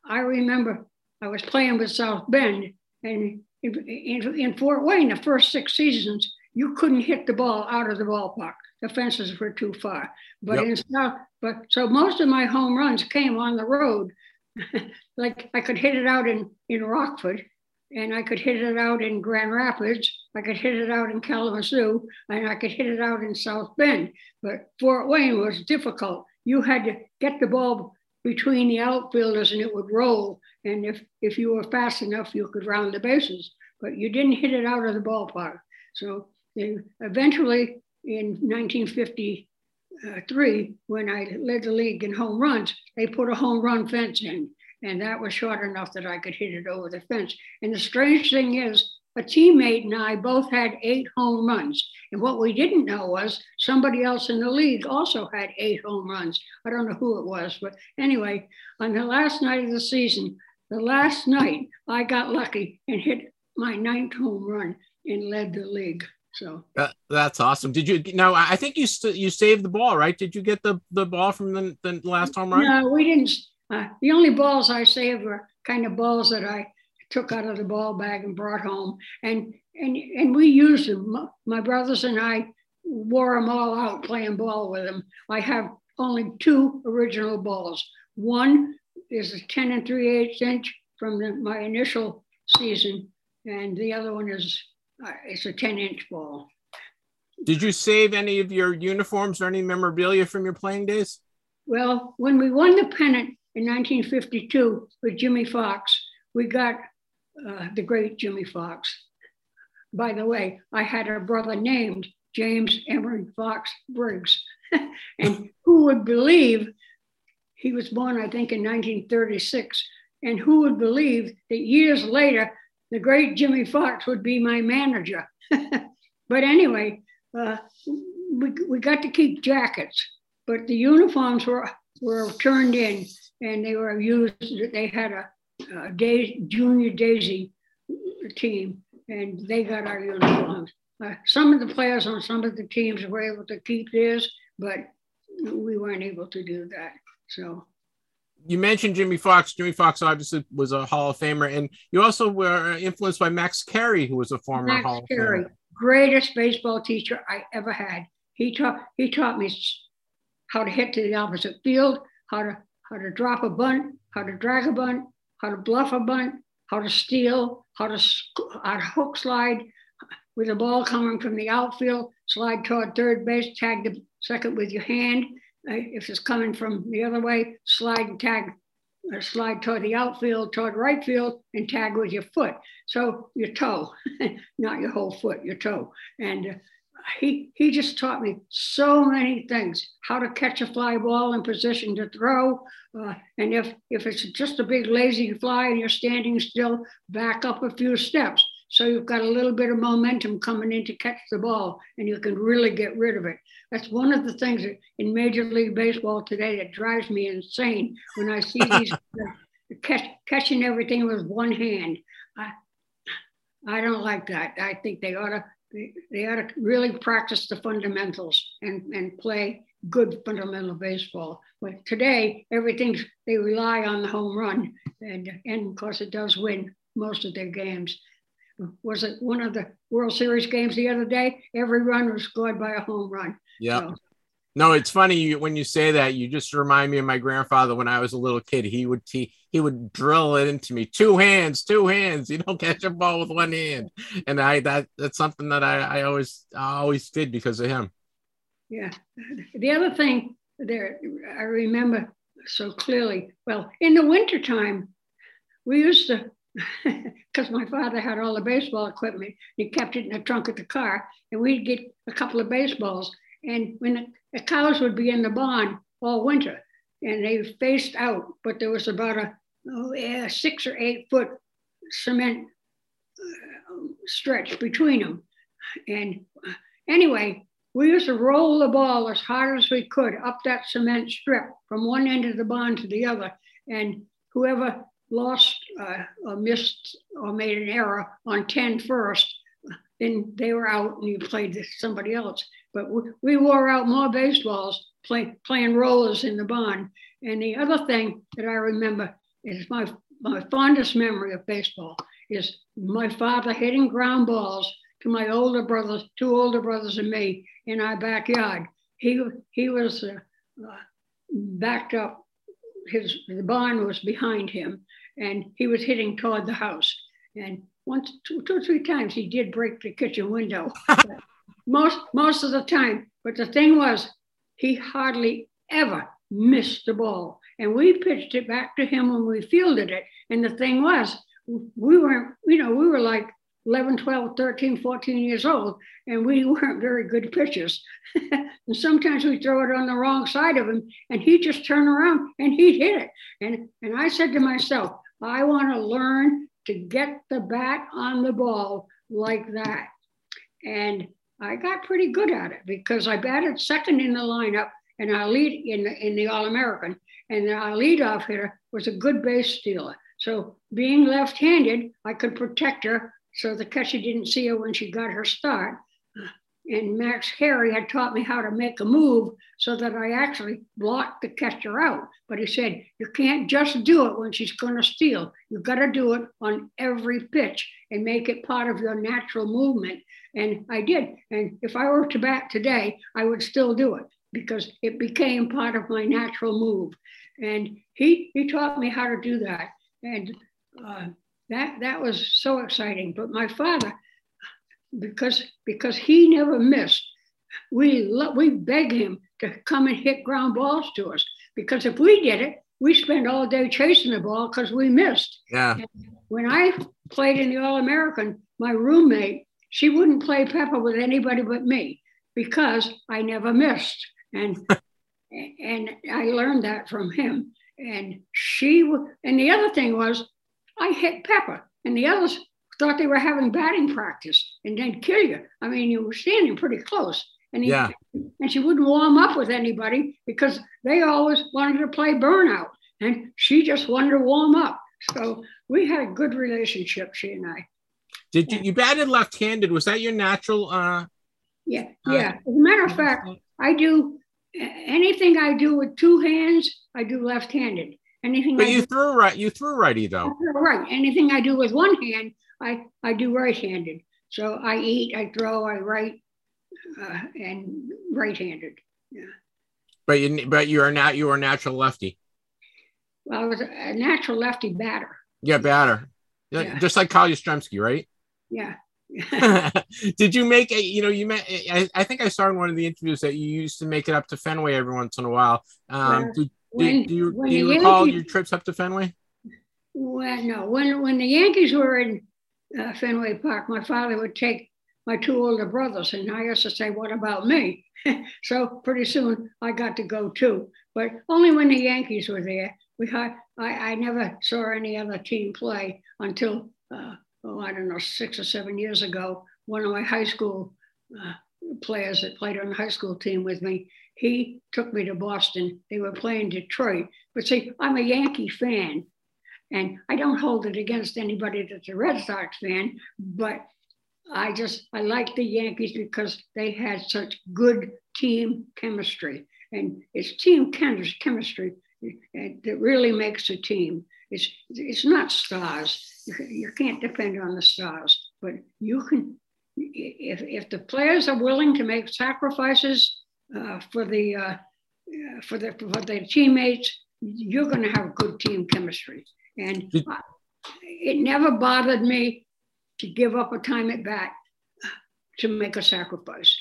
I remember I was playing with South Bend, and in, in, in, Fort Wayne, the first six seasons, you couldn't hit the ball out of the ballpark. The fences were too far. But yep. in South, but so most of my home runs came on the road. [LAUGHS] like I could hit it out in in Rockford, and I could hit it out in Grand Rapids. I could hit it out in Kalamazoo, and I could hit it out in South Bend. But Fort Wayne was difficult. You had to get the ball between the outfielders, and it would roll. And if if you were fast enough, you could round the bases. But you didn't hit it out of the ballpark. So eventually, in 1953, when I led the league in home runs, they put a home run fence in and that was short enough that I could hit it over the fence. And the strange thing is, a teammate and I both had eight home runs. And what we didn't know was somebody else in the league also had eight home runs. I don't know who it was, but anyway, on the last night of the season, the last night, I got lucky and hit my ninth home run and led the league. So that, that's awesome. Did you? No, I think you st- you saved the ball, right? Did you get the the ball from the, the last home run? No, we didn't. Uh, the only balls I saved were kind of balls that I took out of the ball bag and brought home, and and and we used them. My brothers and I wore them all out playing ball with them. I have only two original balls. One is a 10 and 3 eighths inch from the, my initial season, and the other one is uh, it's a 10 inch ball. Did you save any of your uniforms or any memorabilia from your playing days? Well, when we won the pennant in 1952 with Jimmie Foxx. we got uh, the great Jimmie Foxx. By the way, I had a brother named James Emery Fox Briggs. [LAUGHS] and who would believe he was born, I think, in 1936? And who would believe that years later, the great Jimmie Foxx would be my manager? [LAUGHS] but anyway, uh, we, we got to keep jackets, but the uniforms were, were turned in and they were used. They had a, a day, junior Daisy team and they got our uniforms. Uh, some of the players on some of the teams were able to keep theirs, but we weren't able to do that. So you mentioned Jimmie Foxx. Jimmie Foxx obviously was a Hall of Famer, and you also were influenced by Max Carey, who was a former Max Hall Carey, of Famer. Max Carey, greatest baseball teacher I ever had. He taught he taught me how to hit to the opposite field, how to how to drop a bunt, how to drag a bunt, how to bluff a bunt, how to steal, how to, how to hook slide with a ball coming from the outfield, slide toward third base, tag the second with your hand. Uh, if it's coming from the other way, slide and tag, uh, slide toward the outfield, toward right field, and tag with your foot. So your toe, [LAUGHS] not your whole foot, your toe. And uh, he he just taught me so many things how to catch a fly ball in position to throw uh, and if if it's just a big lazy fly and you're standing still back up a few steps. So you've got a little bit of momentum coming in to catch the ball and you can really get rid of it. That's one of the things in major league baseball today that drives me insane when i see these [LAUGHS] catch, catching everything with one hand. I, I don't like that. I think they ought to they, they ought to really practice the fundamentals and, and play good fundamental baseball. But today, everything they rely on the home run, and and of course it does win most of their games. Was it one of the World Series games the other day? Every run was scored by a home run. Yeah. So, no, it's funny when you say that. You just remind me of my grandfather when I was a little kid. He would he, he would drill it into me: two hands, two hands. You don't catch a ball with one hand, and I that that's something that I, I always I always did because of him. Yeah. The other thing there I remember so clearly. Well, in the wintertime, we used to [LAUGHS] because my father had all the baseball equipment. He kept it in the trunk of the car, and we'd get a couple of baseballs and when the, the cows would be in the barn all winter and they faced out, but there was about a six or eight foot cement uh, stretch between them. And uh, anyway, we used to roll the ball as hard as we could up that cement strip from one end of the barn to the other. And whoever lost uh, or missed or made an error on 10 first, then they were out and you played somebody else. But we, wore out more baseballs play, playing rollers in the barn. And the other thing that I remember is my, my fondest memory of baseball is my father hitting ground balls to my older brothers, two older brothers and me in our backyard. He, he was uh, uh, backed up, his, the barn was behind him, and he was hitting toward the house. And once, two, two or three times, he did break the kitchen window. [LAUGHS] most most of the time. But the thing was, he hardly ever missed the ball. And we pitched it back to him when we fielded it. And the thing was, we weren't, you know, we were like 11, 12, 13, 14 years old, and we [LAUGHS] weren't very good pitchers. [LAUGHS] and sometimes we throw it on the wrong side of him, and he'd just turn around and he'd hit it. And, and I said to myself, I want to learn to get the bat on the ball like that. And I got pretty good at it because I batted second in the lineup and our lead in the, in the All American, and our leadoff hitter was a good base stealer. So being left-handed, I could protect her so the catcher didn't see her when she got her start. And Max Carey had taught me how to make a move so that I actually blocked the catcher out. But he said, you can't just do it when she's going to steal. You've got to do it on every pitch and make it part of your natural movement. And I did. And if I were to bat today, I would still do it because it became part of my natural move. And he, he taught me how to do that. And uh, that, that was so exciting. But my father, because because he never missed. We we beg him to come and hit ground balls to us because if we did it, we spend all day chasing the ball because we missed. Yeah. And when I played in the All American, my roommate she wouldn't play pepper with anybody but me because I never missed, and [LAUGHS] and I learned that from him. And she and the other thing was I hit pepper, and the others thought they were having batting practice and then kill you. I mean, you were standing pretty close. And, he, yeah. and she wouldn't warm up with anybody because they always wanted to play burnout. And she just wanted to warm up. So we had a good relationship, she and I. Did you, you batted left-handed? Was that your natural? Uh, yeah, uh, yeah. As a matter of fact, I do anything I do with two hands, I do left-handed. Anything. But I you do, threw right. You threw righty though. Right. Anything I do with one hand, I, I do right-handed. So I eat, I throw, I write, uh, and right-handed. Yeah. But you but you are not you are a natural lefty. Well, I was a natural lefty batter. Yeah, batter. Yeah. Just like Carl Yastrzemski, right? Yeah. [LAUGHS] [LAUGHS] Did you make a you know you met I, I think I saw in one of the interviews that you used to make it up to Fenway every once in a while. Um, Well, did, when- do, do you, do you recall Yankees- your trips up to Fenway? Well, no. When when the Yankees were in uh, Fenway Park, my father would take my two older brothers, and I used to say, "What about me?" [LAUGHS] so pretty soon I got to go too, but only when the Yankees were there. We I, I never saw any other team play until uh, oh I don't know six or seven years ago. One of my high school uh, players that played on the high school team with me, he took me to Boston. They were playing Detroit, but see, I'm a Yankee fan. And I don't hold it against anybody that's a Red Sox fan, but I just I like the Yankees because they had such good team chemistry, and it's team chemistry that really makes a team. It's it's not stars. You, can't depend on the stars, but you can. If if the players are willing to make sacrifices uh, for the uh, for the for their teammates, you're going to have good team chemistry. And it never bothered me to give up a time at bat to make a sacrifice.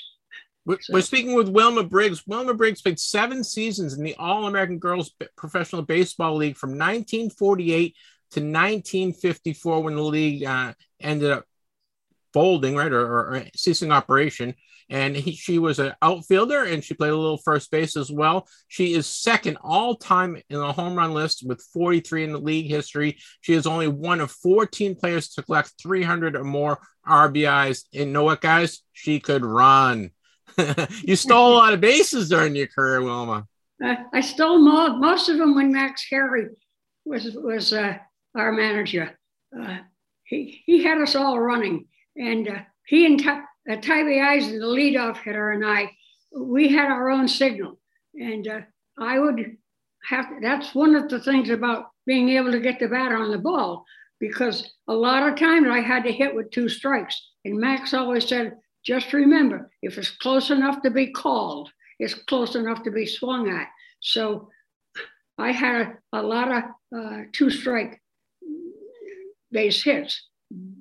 We're, So- we're speaking with Wilma Briggs. Wilma Briggs played seven seasons in the All American Girls Professional Baseball League from 1948 to 1954 when the league uh, ended up folding, right, or, or, ceasing operation. And he, she was an outfielder and she played a little first base as well. She is second all time in the home run list with 43 in the league history. She is only one of 14 players to collect 300 or more RBIs. And know what, guys? She could run. [LAUGHS] you stole a lot of bases during your career, Wilma. Uh, I stole mo- most of them when Max Carey was was uh, our manager. Uh, he he had us all running, and uh, he and Ty- uh, Tiby Eisen, the leadoff hitter, and I, we had our own signal, and uh, I would have. That's one of the things about being able to get the bat on the ball, because a lot of times I had to hit with two strikes, and Max always said, "Just remember, if it's close enough to be called." it's close enough to be swung at. So I had a, a lot of uh, two strike base hits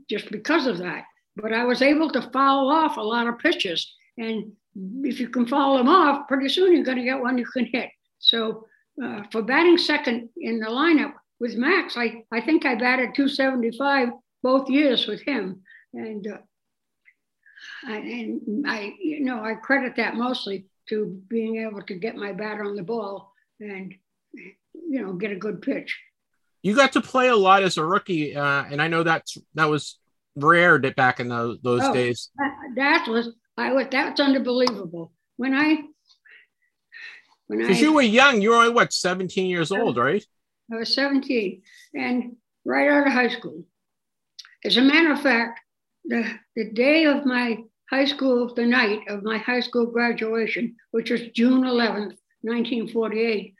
just because of that. But I was able to foul off a lot of pitches. And if you can foul them off, pretty soon you're going to get one you can hit. So uh, for batting second in the lineup with Max, I, I think I batted 275 both years with him. And uh, I, and I, you know, I credit that mostly to being able to get my bat on the ball and, you know, get a good pitch. You got to play a lot as a rookie, uh, and I know that's that was rare that back in those those Oh. days. That, was I was that's unbelievable. When I when I Because you were young, you were only what 17 years old, right? I was 17 and right out of high school. As a matter of fact, the, the day of my high school, the night of my high school graduation, which was June 11th, 1948,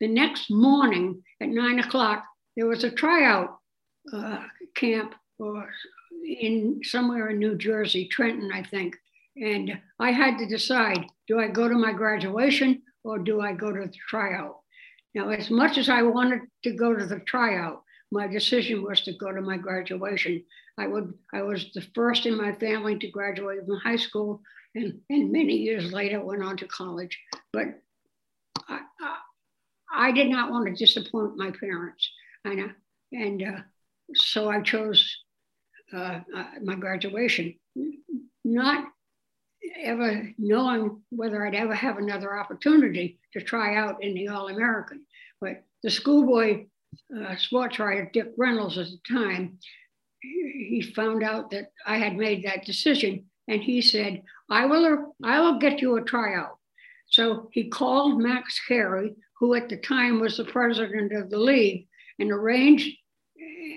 the next morning at nine o'clock, there was a tryout uh, camp or in somewhere in New Jersey, Trenton, I think. And I had to decide do I go to my graduation or do I go to the tryout? Now, as much as I wanted to go to the tryout, my decision was to go to my graduation. I would I was the first in my family to graduate from high school, and, and many years later went on to college. But I, I, I did not want to disappoint my parents, and and uh, so I chose uh, uh, my graduation, not ever knowing whether I'd ever have another opportunity to try out in the All American. But the schoolboy uh, sports writer, Dick Reynolds, at the time, he he found out that I had made that decision, and he said, "I will, I will get you a tryout." So he called Max Carey, who at the time was the president of the league, and arranged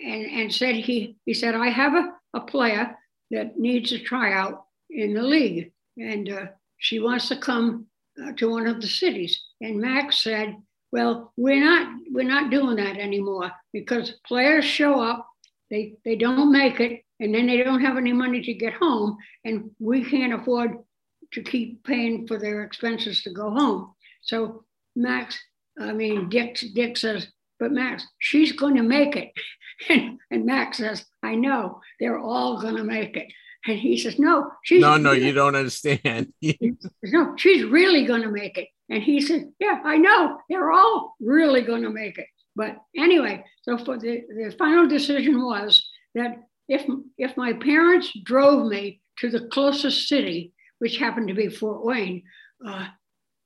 and, and said he he said, "I have a, a player that needs a tryout in the league, and uh, she wants to come uh, to one of the cities." And Max said, "Well, we're not we're not doing that anymore because players show up, they they don't make it, and then they don't have any money to get home, and we can't afford to keep paying for their expenses to go home." So Max, I mean Dick Dick says, "But Max, she's going to make it," and, and Max says, "I know they're all going to make it." And he says, "No, she's No, no, you don't understand. [LAUGHS] no, she's really going to make it. And he said, Yeah, I know. They're all really going to make it. But anyway, so for the, the final decision was that if if my parents drove me to the closest city, which happened to be Fort Wayne, uh,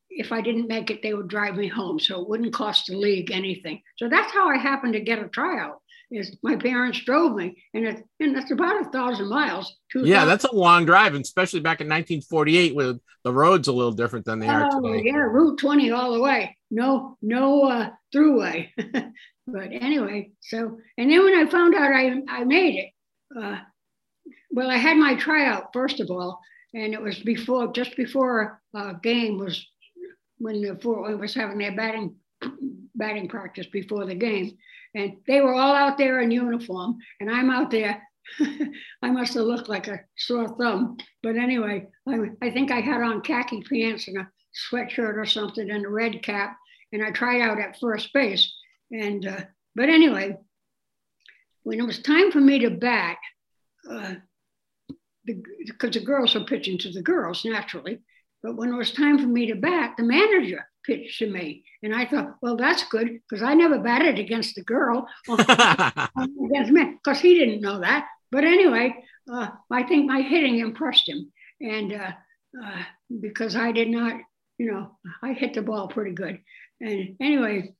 if I didn't make it, they would drive me home. So it wouldn't cost the league anything. So that's how I happened to get a tryout. Is my parents drove me, and it, and that's about a thousand miles. yeah, that's a long drive, and especially back in 1948, where the roads a little different than they are Oh, today. yeah, Route 20 all the way. No, no uh, throughway. [LAUGHS] but anyway, so and then when I found out I, I made it, uh, well, I had my tryout first of all, and it was before just before a game was when the Fort Wayne was having their batting batting practice before the game, and they were all out there in uniform, and I'm out there. [LAUGHS] I must have looked like a sore thumb, but anyway, I, I think I had on khaki pants and a sweatshirt or something and a red cap, and I tried out at first base. And uh, but anyway, when it was time for me to bat, uh, because the, the girls were pitching to the girls naturally, but when it was time for me to bat, the manager pitched to me, and I thought, well, that's good because I never batted against the girl [LAUGHS] against me because he didn't know that. But anyway, uh, I think my hitting impressed him, and uh, uh, because I did not, you know, I hit the ball pretty good. And anyway,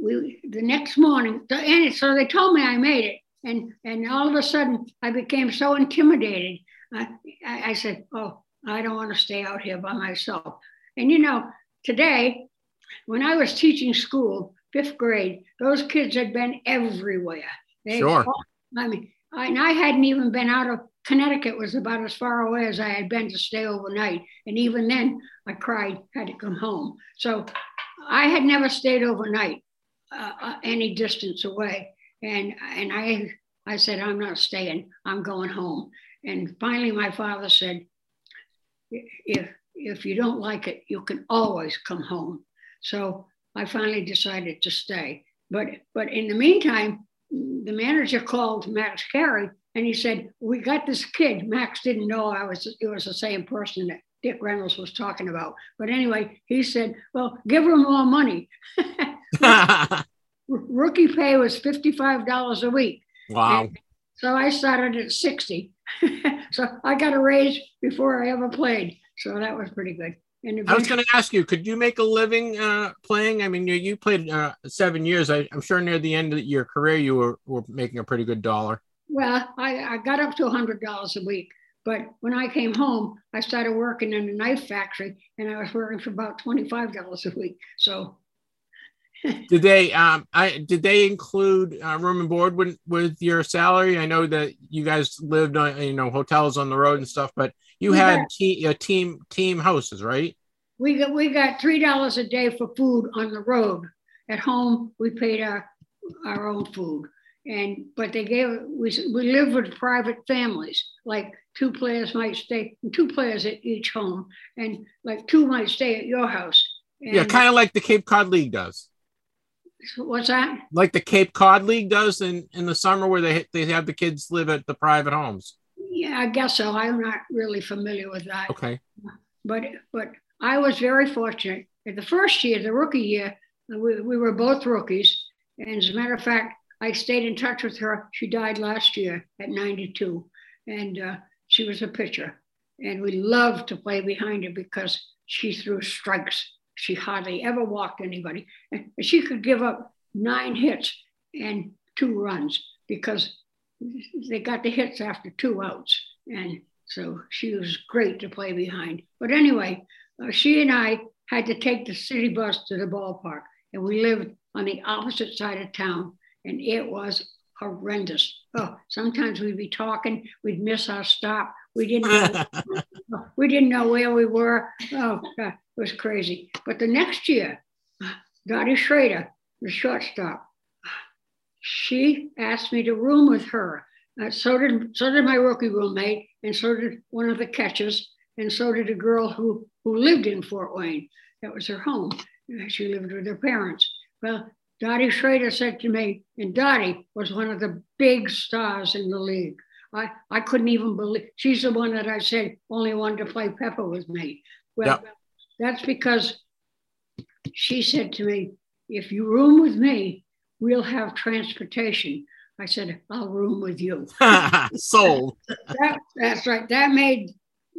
we the next morning, and so they told me I made it, and and all of a sudden I became so intimidated. I, I, I said, oh, I don't want to stay out here by myself. And you know, today, when I was teaching school, fifth grade, those kids had been everywhere. They, Sure. I mean, I, and I hadn't even been out of Connecticut was about as far away as I had been to stay overnight. And even then, I cried, had to come home. So I had never stayed overnight uh, uh, any distance away. And, and I, I said, I'm not staying, I'm going home. And finally, my father said, if, if you don't like it, you can always come home. So I finally decided to stay. But, but in the meantime, the manager called Max Carey and he said, We got this kid. Max didn't know I was it was the same person that Dick Reynolds was talking about. But anyway, he said, Well, give him more money. [LAUGHS] [LAUGHS] Rookie pay was $55 a week. wow. So I started at 60. [LAUGHS] so I got a raise before I ever played. So that was pretty good. I was going to ask you, could you make a living uh, playing? I mean, you, you played uh, seven years. I, I'm sure near the end of your career, you were, were making a pretty good dollar. Well, I, I got up to $100 a week. But when I came home, I started working in a knife factory and I was working for about $25 a week. So [LAUGHS] did they um I did they include uh, room and board with with your salary? I know that you guys lived on you know hotels on the road and stuff, but you we had got, te- a team team houses, right? We got we got three dollars a day for food on the road. At home, we paid our our own food, and but they gave we we lived with private families. Like two players might stay, two players at each home, and like two might stay at your house. And yeah, kind of like the Cape Cod League does. What's that? Like the Cape Cod League does in, in the summer, where they they have the kids live at the private homes. Yeah, I guess so. I'm not really familiar with that. Okay. But but I was very fortunate. In the first year, the rookie year, we, we were both rookies. And as a matter of fact, I stayed in touch with her. She died last year at 92, and uh, she was a pitcher. And we loved to play behind her because she threw strikes she hardly ever walked anybody. And she could give up nine hits and two runs because they got the hits after two outs. And so she was great to play behind. But anyway, uh, she and I had to take the city bus to the ballpark, and we lived on the opposite side of town, and it was horrendous. Oh, sometimes we'd be talking, we'd miss our stop. We didn't know, [LAUGHS] we didn't know where we were. Oh, God was crazy. But the next year, Dottie Schroeder, the shortstop, she asked me to room with her. Uh, so did so did my rookie roommate, and so did one of the catchers, and so did a girl who who lived in Fort Wayne. That was her home. She lived with her parents. Well, Dottie Schroeder said to me, and Dottie was one of the big stars in the league. I, I couldn't even believe she's the one that I said only wanted to play pepper with me. Well. That's because she said to me, if you room with me, we'll have transportation. I said, I'll room with you. [LAUGHS] [LAUGHS] Sold. that, that's right. That made,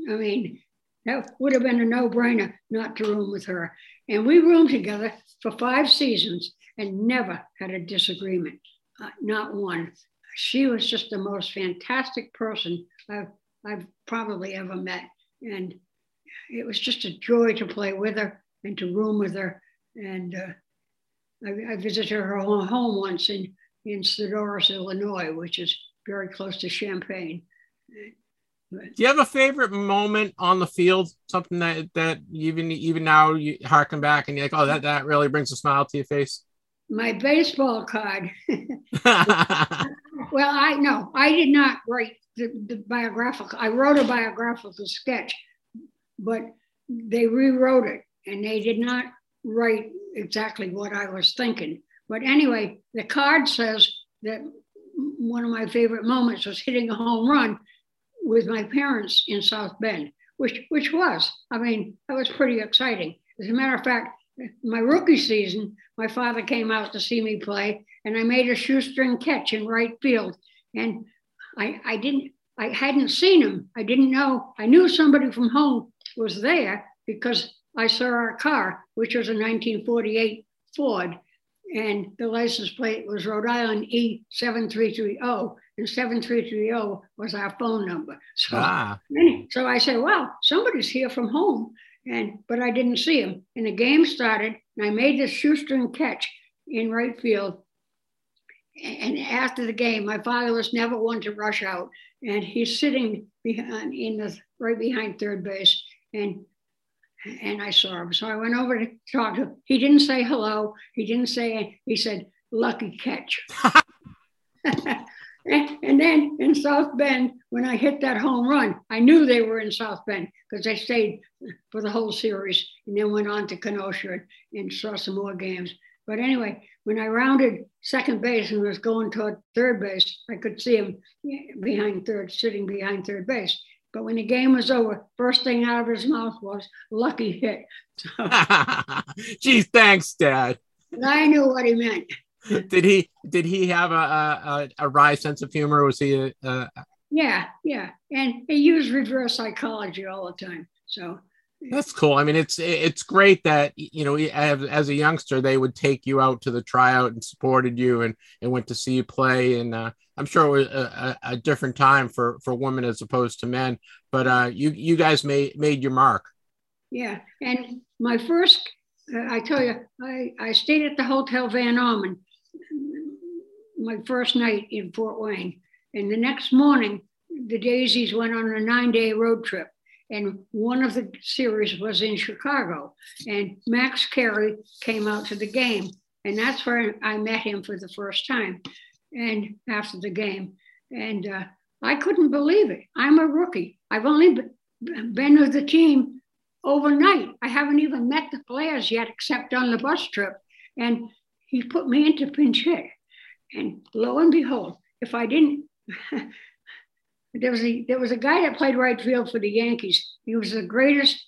I mean, that would have been a no brainer not to room with her. And we roomed together for five seasons and never had a disagreement, uh, not one. She was just the most fantastic person I've, I've probably ever met. And it was just a joy to play with her and to room with her. And uh, I, I, visited her home once in, in Sadorus, Illinois, which is very close to Champaign. Do you have a favorite moment on the field? Something that that even even now you harken back and you're like, oh, that that really brings a smile to your face. My baseball card. [LAUGHS] [LAUGHS] well, I no, I did not write the, the biographical. I wrote a biographical sketch but they rewrote it and they did not write exactly what I was thinking. But anyway, the card says that one of my favorite moments was hitting a home run with my parents in South Bend, which which was, I mean, that was pretty exciting. As a matter of fact, my rookie season, my father came out to see me play, and I made a shoestring catch in right field. And I, I didn't, I hadn't seen him. I didn't know. I knew somebody from home was there because I saw our car, which was a 1948 Ford, and the license plate was Rhode Island E7330, and 7330 was our phone number. So, ah. so I said, "Well, somebody's here from home," and but I didn't see him. And the game started, and I made this shoestring catch in right field. And after the game, my father was never one to rush out, and he's sitting behind in the right behind third base, and and I saw him. So I went over to talk to him. He didn't say hello. He didn't say, he said, lucky catch. [LAUGHS] and then in South Bend, when I hit that home run, I knew they were in South Bend because they stayed for the whole series and then went on to Kenosha and saw some more games. But anyway, when I rounded second base and was going toward third base, I could see him behind third, sitting behind third base. But when the game was over, first thing out of his mouth was "lucky hit." So, [LAUGHS] Gee, thanks, Dad. I knew what he meant. did he? Did he have a a, a wry sense of humor? Was he a, a... Yeah, yeah, and he used reverse psychology all the time. So That's cool. I mean, it's it's great that you know as, as a youngster they would take you out to the tryout and supported you and and went to see you play. And uh, I'm sure it was a, a, different time for for women as opposed to men. But uh, you you guys made made your mark. Yeah, and my first, uh, I tell you, I I stayed at the Hotel Van Orman my first night in Fort Wayne, and the next morning the Daisies went on a nine day road trip and one of the series was in Chicago. And Max Carey came out to the game, and that's where I met him for the first time. And after the game, and uh, I couldn't believe it. I'm a rookie. I've only been with the team overnight. I haven't even met the players yet, except on the bus trip. And he put me into pinch hit. And lo and behold, if I didn't [LAUGHS] there was a there was a guy that played right field for the Yankees. He was the greatest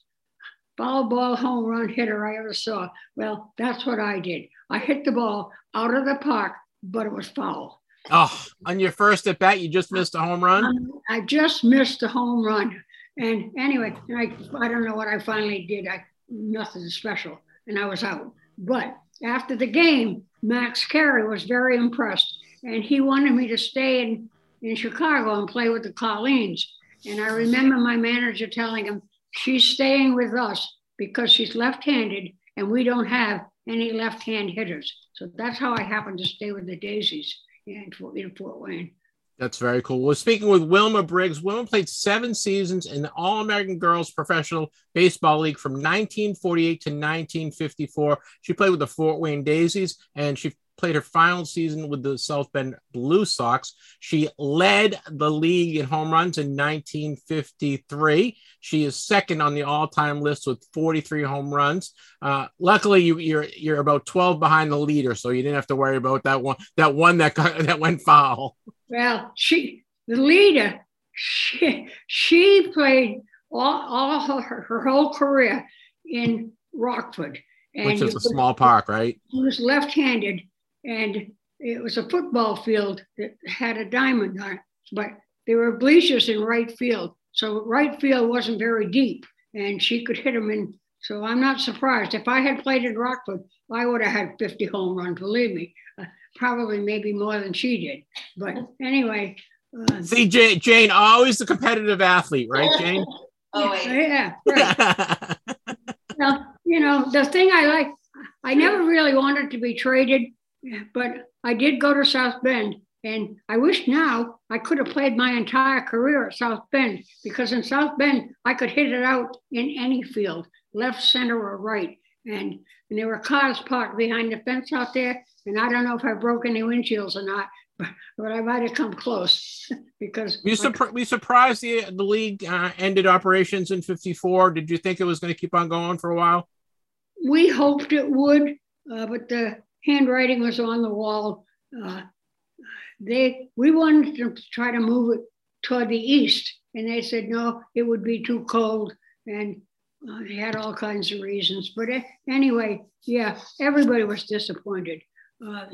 foul ball home run hitter I ever saw. Well, that's what I did. I hit the ball out of the park, but it was foul. Oh, on your first at bat, you just missed a home run. Um, I just missed a home run, and anyway, I I don't know what I finally did. I nothing special, and I was out. But after the game, Max Carey was very impressed, and he wanted me to stay and in Chicago and play with the Colleens. And I remember my manager telling him, she's staying with us because she's left handed and we don't have any left hand hitters. So that's how I happened to stay with the Daisies in Fort, Fort Wayne. That's very cool. We're speaking with Wilma Briggs. Wilma played seven seasons in the All American Girls Professional Baseball League from 1948 to 1954. She played with the Fort Wayne Daisies and she played her final season with the South Bend Blue Sox. She led the league in home runs in 1953. She is second on the all-time list with 43 home runs. Uh, luckily, you, are you're, you're about 12 behind the leader, so you didn't have to worry about that one that one that got, [LAUGHS] that went foul. Well, she the leader. She she played all, all her, her whole career in Rockford. And Which is a small park, right? He was left-handed, and it was a football field that had a diamond on it, but there were bleachers in right field. So right field wasn't very deep and she could hit them in. So I'm not surprised. If I had played in Rockford, I would have had 50 home runs, believe me. Uh, probably maybe more than she did. But anyway. Uh, See, Jane, Jane, always the competitive athlete, right, Jane? [LAUGHS] oh, wait. Yeah. Right. [LAUGHS] well, you know, the thing I like, I never really wanted to be traded but I did go to South Bend. And I wish now I could have played my entire career at South Bend because in South Bend, I could hit it out in any field, left, center, or right. And, and there were cars parked behind the fence out there. And I don't know if I broke any windshields or not, but, but I might have come close [LAUGHS] because we, surpri- we surprised the, the league uh, ended operations in 54. Did you think it was going to keep on going for a while? We hoped it would, uh, but the handwriting was on the wall. Uh, they we wanted to try to move it toward the east, and they said no, it would be too cold, and uh, they had all kinds of reasons. But uh, anyway, yeah, everybody was disappointed. Uh,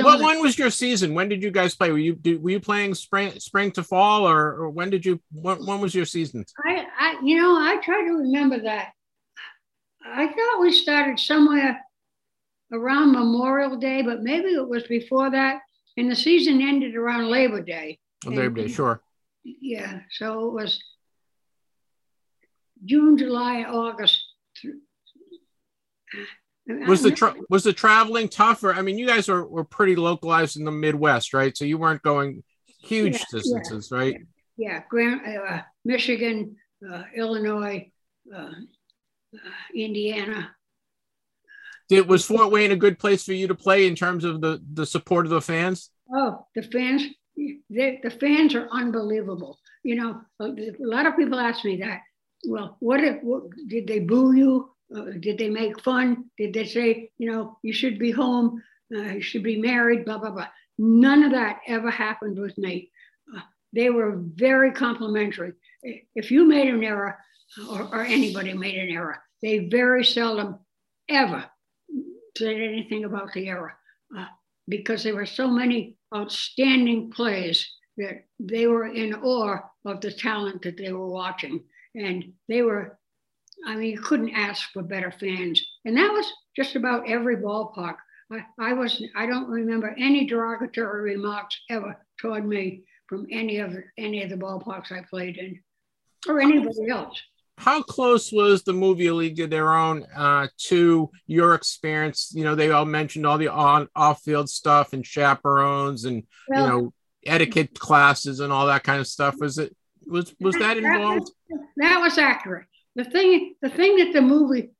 what when was your season? When did you guys play? Were you did, were you playing spring spring to fall, or, or when did you? When, when was your season? I, I you know I try to remember that. I thought we started somewhere around Memorial Day, but maybe it was before that. And the season ended around Labor Day. Labor Day, sure. Yeah, so it was June, July, August. Was the tra- was the traveling tougher? I mean, you guys were, were pretty localized in the Midwest, right? So you weren't going huge yeah, distances, yeah, right? Yeah, Grand, uh, Michigan, uh, Illinois, uh, uh Indiana, did was Fort Wayne a good place for you to play in terms of the the support of the fans? Oh, the fans, the, the fans are unbelievable. You know, a, lot of people ask me that. Well, what if what, did they boo you? Uh, did they make fun? Did they say, you know, you should be home, uh, you should be married, blah blah blah? None of that ever happened with me. Uh, they were very complimentary. If you made an error, or, or anybody made an error, they very seldom ever said anything about the era uh, because there were so many outstanding plays that they were in awe of the talent that they were watching. And they were I mean, you couldn't ask for better fans. And that was just about every ballpark. I, I was I don't remember any derogatory remarks ever toward me from any of any of the ballparks I played in, or anybody else. How close was the movie A League of Their Own uh, to your experience? You know, they all mentioned all the on off field stuff and chaperones and well, you know etiquette classes and all that kind of stuff. Was it was was that, that involved? That was, that was accurate. The thing the thing that the movie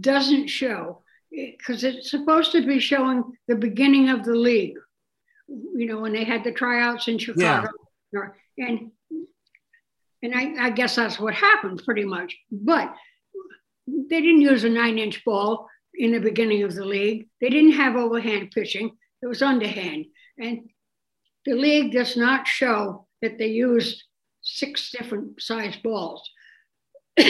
doesn't show because it's supposed to be showing the beginning of the league. You know, when they had the tryouts in Chicago, yeah. and and I, I guess that's what happened pretty much. But they didn't use a nine-inch ball in the beginning of the league. They didn't have overhand pitching; it was underhand, and the league does not show that they used six different size balls. [COUGHS] you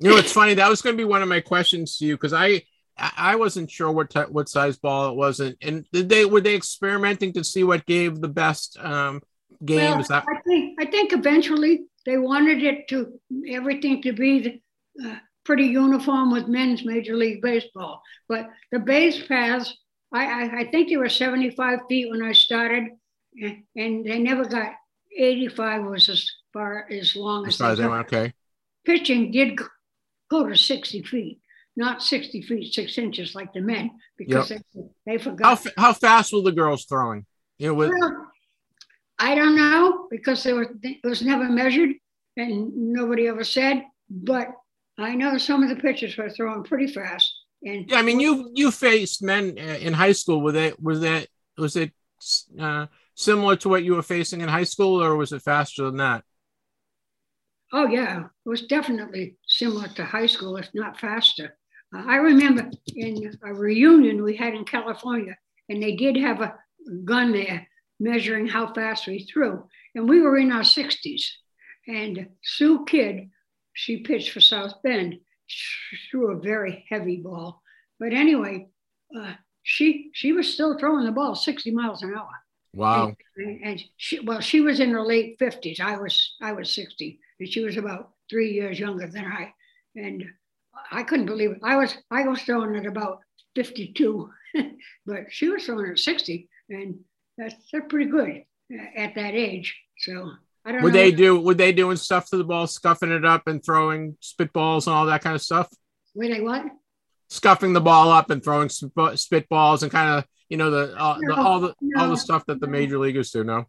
know, it's funny. That was going to be one of my questions to you because I I wasn't sure what what size ball it was, and, and did they were they experimenting to see what gave the best um, game? Well, that- I think I think eventually they wanted it to everything to be uh, pretty uniform with men's Major League Baseball, but the base paths I, I, I think they were 75 feet when I started, and they never got 85 was as far as long as, as they went. Okay. Pitching did go to 60 feet not 60 feet, six inches like the men, because yep. they, they forgot. How, how fast were the girls throwing? You know, with... well, I don't know because they were, it was never measured and nobody ever said, but I know some of the pitchers were throwing pretty fast. And yeah, I mean, you you faced men uh, in high school. Were they was that was it uh, similar to what you were facing in high school, or was it faster than that? Oh yeah, it was definitely similar to high school, if not faster. I remember in a reunion we had in California, and they did have a gun there measuring how fast we threw. And we were in our 60s. And Sue Kidd, she pitched for South Bend, she threw a very heavy ball. But anyway, uh, she she was still throwing the ball 60 miles an hour. Wow. And, and she, well, she was in her late 50s. I was I was 60, and she was about three years younger than I. And I couldn't believe it. I was I was throwing at about 52, [LAUGHS] but she was throwing at 60, and that's that's pretty good at that age. So I don't. Would they do? Would they doing stuff to the ball, scuffing it up and throwing spitballs and all that kind of stuff? Were they what? Scuffing the ball up and throwing spitballs and kind of you know the, uh, no, the all the no, all the stuff that the major leaguers do. No.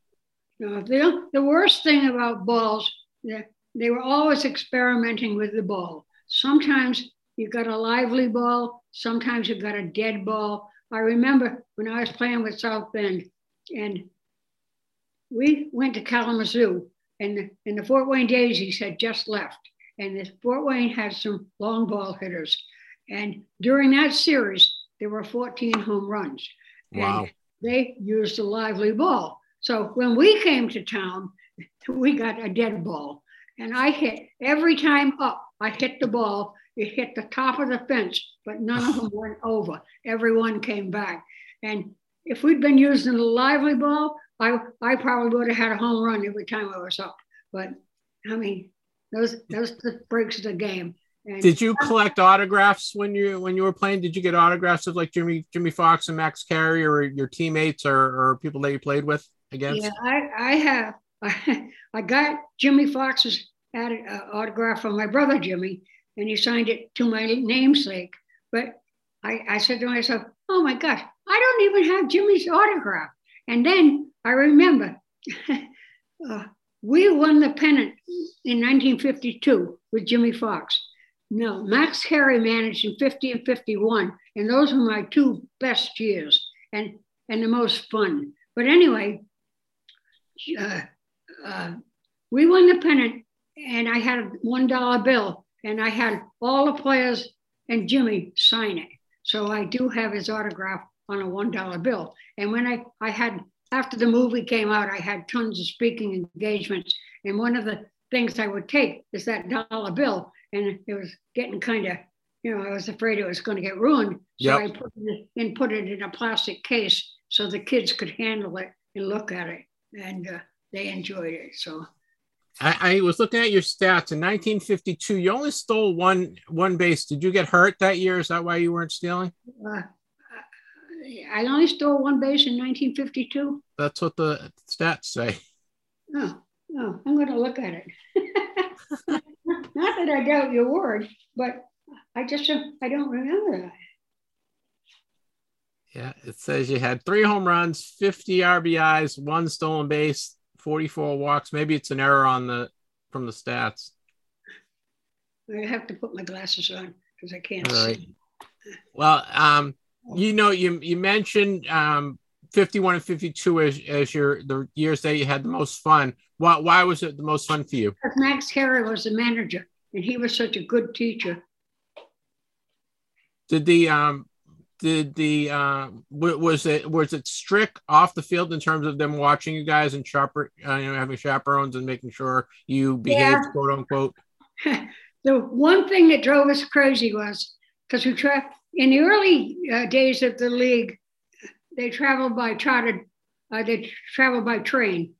No. The the worst thing about balls, they, they were always experimenting with the ball. Sometimes you got a lively ball, sometimes you got a dead ball. I remember when I was playing with South Bend and we went to Kalamazoo and the, and the Fort Wayne Daisies had just left. And the Fort Wayne had some long ball hitters. And during that series, there were 14 home runs. Wow. And they used a lively ball. So when we came to town, [LAUGHS] we got a dead ball. And I hit every time up I hit the ball. It hit the top of the fence, but none of [SIGHS] them went over. Everyone came back. And if we'd been using a lively ball, I, I probably would have had a home run every time I was up. But I mean, those those breaks the game. And Did you collect autographs when you when you were playing? Did you get autographs of like Jimmy Jimmie Foxx and Max Carey or your teammates or, or people that you played with against? Yeah, I, I have. I, [LAUGHS] I got Jimmie Foxx's an uh, autograph from my brother Jimmy, and he signed it to my namesake. But I, I said to myself, "Oh my gosh, I don't even have Jimmie's autograph." And then I remember [LAUGHS] uh, we won the pennant in 1952 with Jimmie Foxx. No, Max Carey managed in 50 and 51, and those were my two best years and and the most fun. But anyway, uh, uh, we won the pennant and I had a one dollar bill, and I had all the players and Jimmie sign it. So I do have his autograph on a one dollar bill. And when I I had after the movie came out, I had tons of speaking engagements, and one of the things I would take is that dollar bill, and it was getting kind of you know, I was afraid it was going to get ruined. So yep. I put it and put it in a plastic case so the kids could handle it and look at it, and uh, they enjoyed it. So I, I, was looking at your stats in 1952. You only stole one one base. Did you get hurt that year? Is that why you weren't stealing? Uh, I only stole one base in 1952. That's what the stats say. Oh, oh I'm going to look at it. [LAUGHS] Not that I doubt your word, but I just I don't remember that. Yeah, it says you had three home runs, 50 RBIs, one stolen base, 44 walks. Maybe it's an error on the from the stats. I have to put my glasses on because I can't All right. see. Well, um, you know, you you mentioned um 51 and 52 as, as your the years that you had the most fun. Why why was it the most fun for you? Because Max Carey was the manager and he was such a good teacher. Did the um did the uh, was it was it strict off the field in terms of them watching you guys and chaper, uh, you know having chaperones and making sure you behaved yeah. quote unquote? [LAUGHS] The one thing that drove us crazy was because we tra- in the early uh, days of the league they traveled by chartered uh, they traveled by train.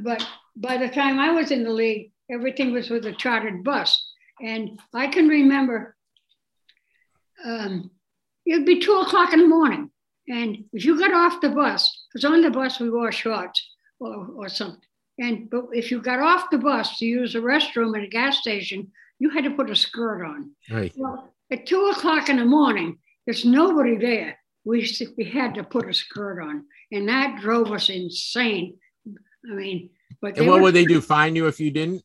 But by the time i was in the league everything was with a chartered bus. And i can remember um, it'd be two o'clock in the morning. And if you got off the bus, because on the bus we wore shorts or, or something. And but if you got off the bus to use a restroom at a gas station, you had to put a skirt on. Right. Well, at two o'clock in the morning, there's nobody there. We we had to put a skirt on, and that drove us insane. I mean, but and what would they do? Fine you if you didn't?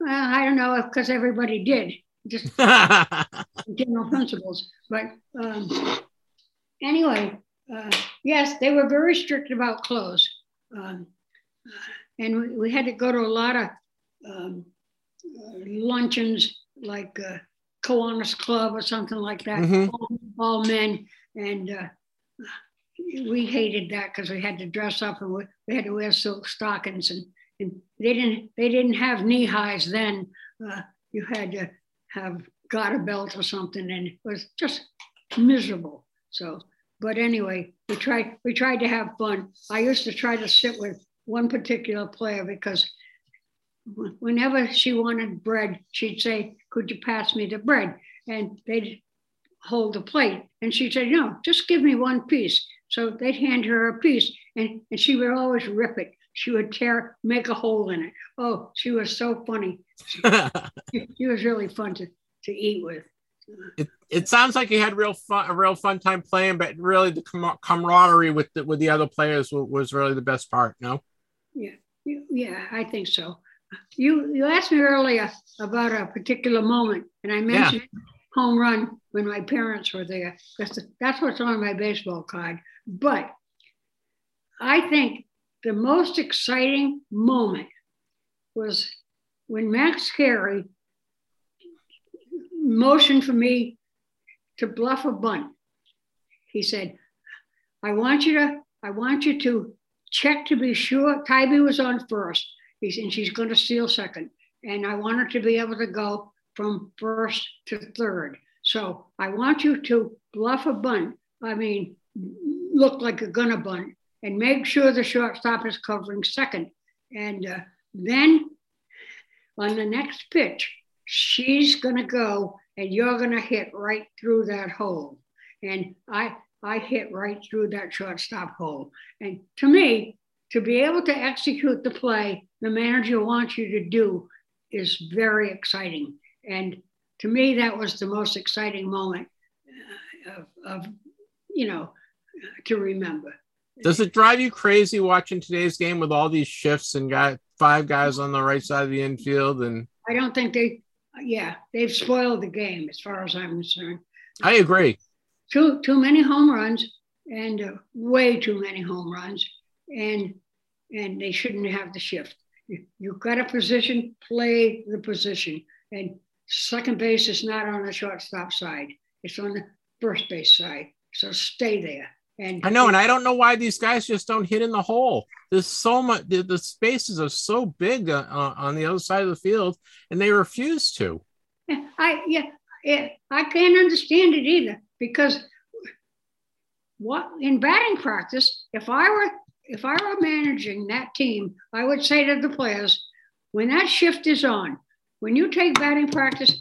Well, I don't know because everybody did just [LAUGHS] general principles. But um, anyway, uh, yes, they were very strict about clothes. Um, uh, and we, we, had to go to a lot of um, uh, luncheons like uh, Kiwanis Club or something like that, mm-hmm. all, all, men. And uh, we hated that because we had to dress up and we, we, had to wear silk stockings and, and they didn't they didn't have knee highs then. Uh, you had to have got a belt or something, and it was just miserable. So, but anyway, we tried we tried to have fun. I used to try to sit with one particular player because whenever she wanted bread, she'd say, "Could you pass me the bread?" And they'd hold the plate, and she'd say, "No, just give me one piece." So they'd hand her a piece, and, and she would always rip it. She would tear, make a hole in it. Oh, she was so funny. [LAUGHS] she was really fun to, to eat with. It, it sounds like you had real fun, a real fun time playing, but really the com- camaraderie with the, with the other players was, was really the best part. No. Yeah, yeah, I think so. You you asked me earlier about a particular moment, and I mentioned yeah. home run when my parents were there. That's that's what's on my baseball card. But I think the most exciting moment was when Max Carey motioned for me to bluff a bunt. He said, I want you to, I want you to check to be sure Tiby was on first. He's, and she's going to steal second. And I want her to be able to go from first to third. So I want you to bluff a bunt. I mean, look like a gunner bunt and make sure the shortstop is covering second. And uh, then on the next pitch, she's going to go and you're going to hit right through that hole. And I, I hit right through that shortstop hole. And to me, to be able to execute the play the manager wants you to do is very exciting. And to me, that was the most exciting moment uh, of, of, you know, to remember. Does it drive you crazy watching today's game with all these shifts and got five guys on the right side of the infield? And I don't think they, yeah, they've spoiled the game as far as I'm concerned. I agree. Too too many home runs and uh, way too many home runs, and and they shouldn't have the shift. You, you've got a position, play the position, and second base is not on the shortstop side; it's on the first base side. So stay there. And I know, and I don't know why these guys just don't hit in the hole. There's so much. The, the spaces are so big uh, uh, on the other side of the field, and they refuse to. [LAUGHS] I yeah, yeah, I can't understand it either because what in batting practice, if I were if I were managing that team, I would say to the players, when that shift is on, when you take batting practice,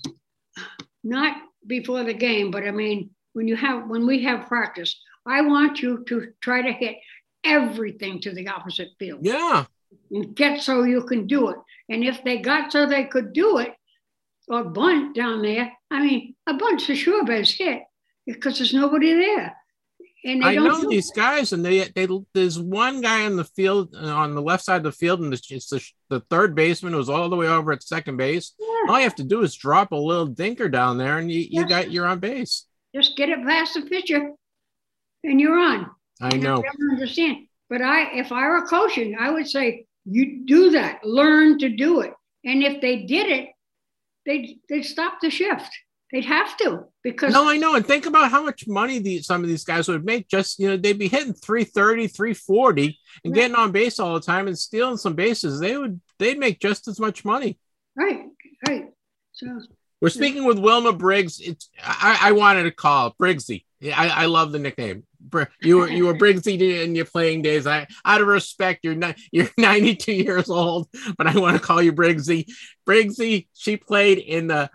not before the game, but I mean, when you have, when we have practice, I want you to try to hit everything to the opposite field. Yeah. And get so you can do it. And if they got so they could do it, or bunt down there, I mean, a bunt's a sure base hit because there's nobody there. And I know these guys, and they they there's one guy on the field uh, on the left side of the field, and it's the, the third baseman who's all the way over at second base. Yeah. All you have to do is drop a little dinker down there, and you, you got you're on base. Just get it past the pitcher, and you're on. I know. I don't understand, but I if I were coaching, I would say you do that, learn to do it, and if they did it, they'd, they'd stop the shift. They'd have to because no, I know. And think about how much money these some of these guys would make. Just you know, they'd be hitting 330, 340 and right. getting on base all the time and stealing some bases. They would they'd make just as much money. Right, right. So we're speaking with Wilma Briggs. It's I, I wanted to call Briggsy. I, I love the nickname. You were you were Briggsy in your playing days. I out of respect, you're not you're [LAUGHS] 92 years old, but I want to call you Briggsy. Briggsy, she played in the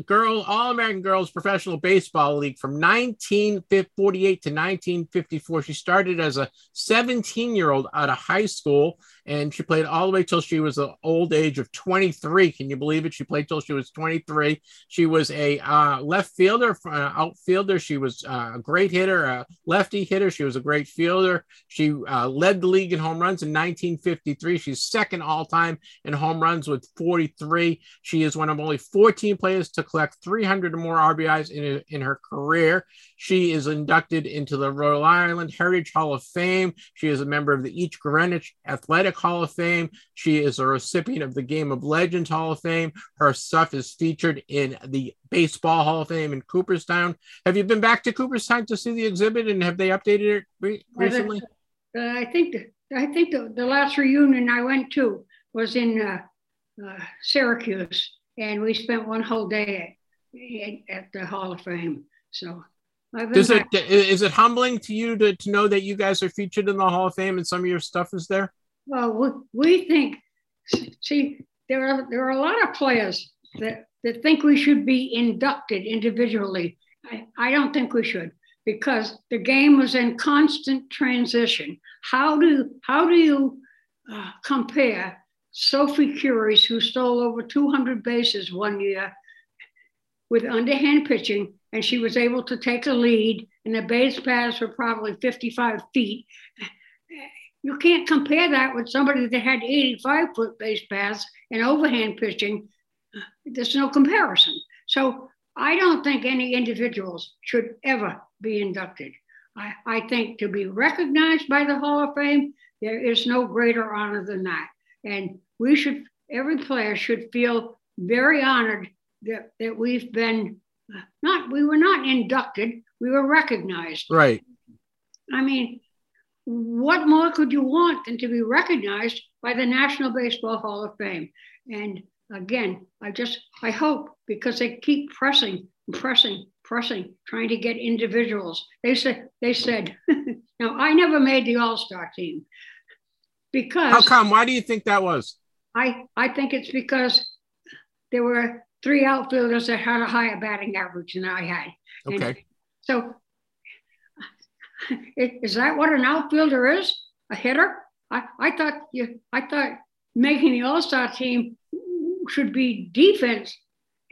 girl All American Girls Professional Baseball League from 1948 to 1954. She started as a 17 year old out of high school, and she played all the way till she was the old age of 23. Can you believe it? She played till she was 23. She was a uh, left fielder, uh, outfielder. She was uh, a great hitter, a lefty hitter. She was a great fielder. She uh, led the league in home runs in 1953. She's second all time in home runs with 43. She is one of only 14 players to collect 300 or more RBIs in, in her career. She is inducted into the Rhode Island Heritage Hall of Fame. She is a member of the East Greenwich Athletic Hall of Fame. She is a recipient of the Game of Legends Hall of Fame. Her stuff is featured in the Baseball Hall of Fame in Cooperstown. Have you been back to Cooperstown to see the exhibit and have they updated it re- recently? Uh, I think the, I think the, the last reunion I went to was in uh, uh, Syracuse and we spent one whole day at, at the Hall of Fame. So, Does it is it humbling to you to, to know that you guys are featured in the Hall of Fame and some of your stuff is there? Well, we, we think. See, there are there are a lot of players that that think we should be inducted individually. I, I don't think we should because the game was in constant transition. How do how do you uh, compare Sophie Kurys, who stole over 200 bases one year with underhand pitching, and she was able to take a lead, and the base paths were probably 55 feet. You can't compare that with somebody that had 85 foot base paths and overhand pitching. There's no comparison. So I don't think any individuals should ever be inducted. I, I think to be recognized by the Hall of Fame, there is no greater honor than that. And we should, every player should feel very honored that, that we've been not, we were not inducted, we were recognized. Right. I mean, what more could you want than to be recognized by the National Baseball Hall of Fame? And again, I just, I hope because they keep pressing, pressing, pressing, trying to get individuals. They said, they said, [LAUGHS] now I never made the All Star team, because how come? Why do you think that was? I I think it's because there were three outfielders that had a higher batting average than I had. Okay. And so is that what an outfielder is? A hitter? I, I thought you I thought making the all-star team should be defense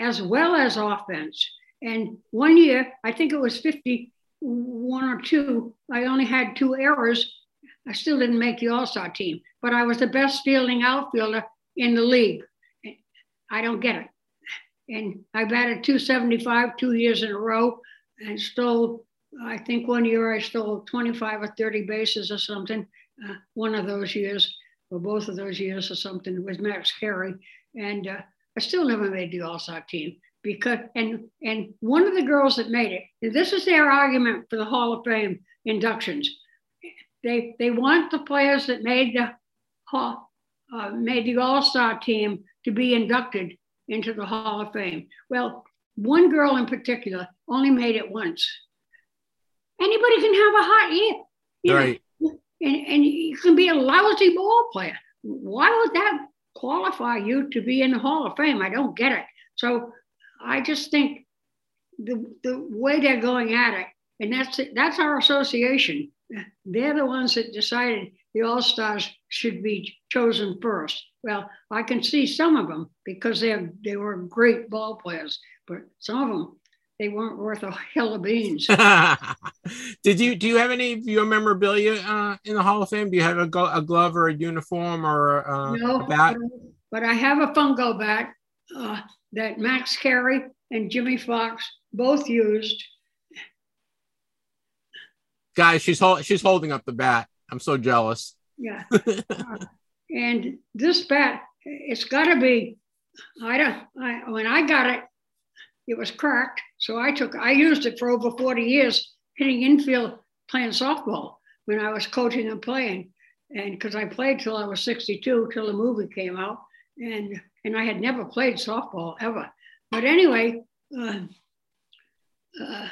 as well as offense. And one year, I think it was 51 or two, I only had two errors I still didn't make the All Star team, but I was the best fielding outfielder in the league. I don't get it. And I batted 275 two years in a row and stole, I think one year I stole 25 or 30 bases or something, uh, one of those years, or both of those years or something with Max Carey. And uh, I still never made the All Star team because, and, and one of the girls that made it, this is their argument for the Hall of Fame inductions they they want the players that made the uh, made the All Star team to be inducted into the Hall of Fame. Well, one girl in particular only made it once. Anybody can have a hot year, you right? Know, and, and you can be a lousy ball player. Why would that qualify you to be in the Hall of Fame. I don't get it. So I just think the the way they're going at it, and that's that's our association. They're the ones that decided the All Stars should be chosen first. Well, I can see some of them because they they were great ball players, but some of them they weren't worth a hell of beans. [LAUGHS] Did you do you have any of your memorabilia uh, in the Hall of Fame? Do you have a, go- a glove or a uniform or uh, no, a bat? But I have a fungo bat uh, that Max Carey and Jimmie Foxx both used. Guys, she's hold- she's holding up the bat. I'm so jealous. Yeah. Uh, [LAUGHS] and this bat, it's got to be. I don't. I, when I got it, it was cracked. So I took. I used it for over 40 years, hitting infield, playing softball when I was coaching and playing, and because I played till I was 62, till the movie came out, and and I had never played softball ever. But anyway, uh, uh,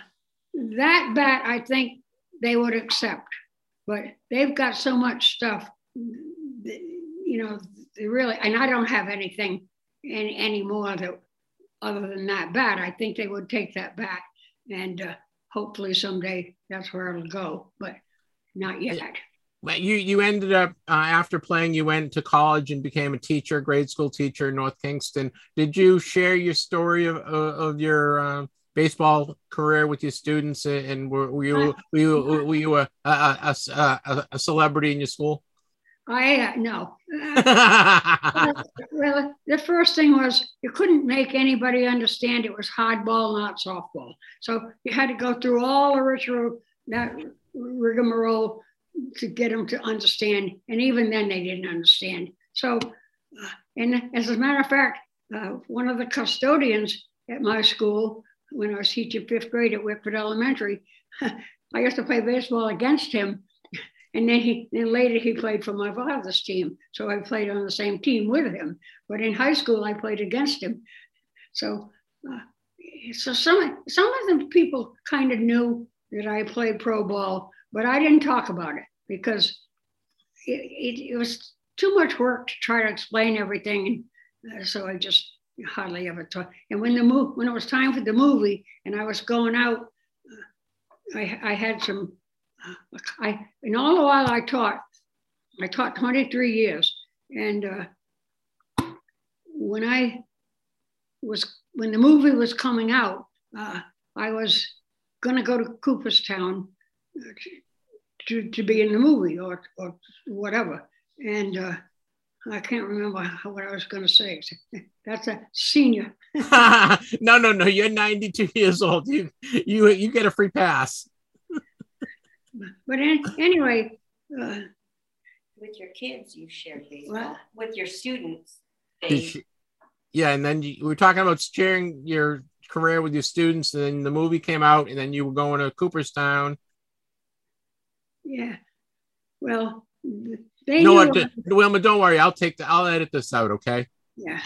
that bat I think they would accept, but they've got so much stuff you know, really, and I don't have anything any anymore that other than that bat. I think they would take that back, and uh, hopefully someday that's where it'll go, but not yet. Well, you you ended up uh, after playing. You went to college and became a teacher, grade school teacher in North Kingstown. Did you share your story of of your uh, baseball career with your students? And were, were you were you, were you a, a, a, a celebrity in your school? I uh, no. Uh, [LAUGHS] well, the first thing was you couldn't make anybody understand it was hardball, not softball. So you had to go through all the ritual, that rigmarole to get them to understand. And even then, they didn't understand. So, uh, and as a matter of fact, uh, one of the custodians at my school, when I was teaching fifth grade at Wickford Elementary, [LAUGHS] I used to play baseball against him and then he then later he played for my father's team. So I played on the same team with him. But in high school I played against him. So uh, so some some of the people kind of knew that I played pro ball, but I didn't talk about it because it, it, it was too much work to try to explain everything. And uh, so I just hardly ever talked. And when the move when it was time for the movie and I was going out, uh, I, I had some I, in all the while I taught, I taught 23 years. And uh, when I was, when the movie was coming out, uh, I was to go to Cooperstown to, to be in the movie or, or whatever. And uh, I can't remember how, what I was going to say. [LAUGHS] That's a senior. [LAUGHS] no, no, no. You're 92 [LAUGHS] years old. You, you, you get a free pass but anyway, uh, with your kids, you shared baseball. With your students, they... yeah, and then you, we were talking about sharing your career with your students, and then the movie came out, and then you were going to Cooperstown. Yeah, well, they know what, Wilma, don't worry, I'll take the, I'll edit this out, okay? Yeah.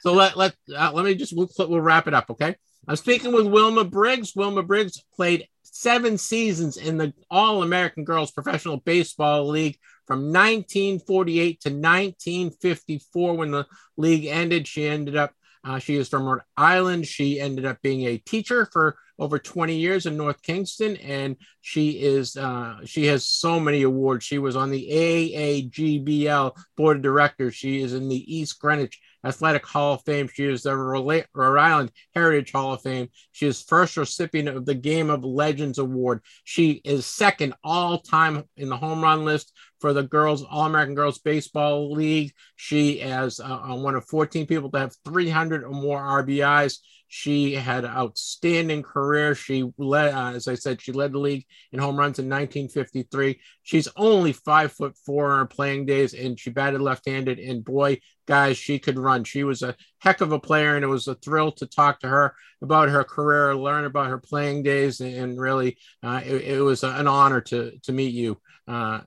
So let let uh, let me just we'll, we'll wrap it up, okay? I'm speaking with Wilma Briggs. Wilma Briggs played seven seasons in the All American Girls Professional Baseball League from 1948 to 1954 when the league ended. She ended up, uh, she is from Rhode Island. She ended up being a teacher for over 20 years in North Kingstown, and she is uh, she has so many awards. She was on the AAGBL board of directors. She is in the East Greenwich Athletic Hall of Fame. She is the Rhode Island Heritage Hall of Fame. She is first recipient of the Game of Legends Award. She is second all time in the home run list for the girls All American Girls Baseball League. She is uh, one of 14 people to have 300 or more RBIs. She had an outstanding career. She led, uh, as I said, she led the league in home runs in 1953. She's only five foot four in her playing days, and she batted left-handed. And boy, guys, she could run. She was a heck of a player, and it was a thrill to talk to her about her career, learn about her playing days, and really, uh, it, it, was an honor to to meet you, uh,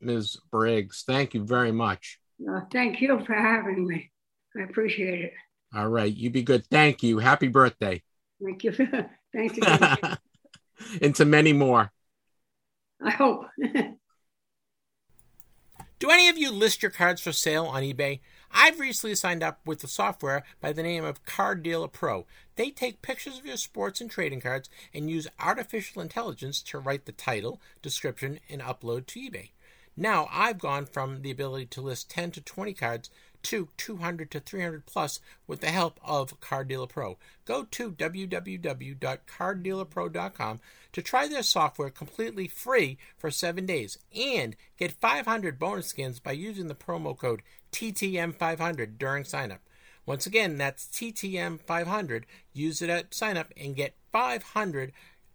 Ms. Briggs. Thank you very much. Uh, thank you for having me. I appreciate it. All right. You be good. Thank you. Happy birthday. Thank you. [LAUGHS] Thank you. [LAUGHS] and to many more. I hope. [LAUGHS] Do any of you list your cards for sale on eBay? I've recently signed up with the software by the name of Card Dealer Pro. They take pictures of your sports and trading cards and use artificial intelligence to write the title, description, and upload to eBay. Now I've gone from the ability to list 10 to 20 cards to 200 to 300 plus with the help of Card Dealer Pro. Go to www.carddealerpro.com to try their software completely free for 7 days and get 500 bonus skins by using the promo code TTM500 during signup. Once again, that's TTM500. Use it at signup and get 500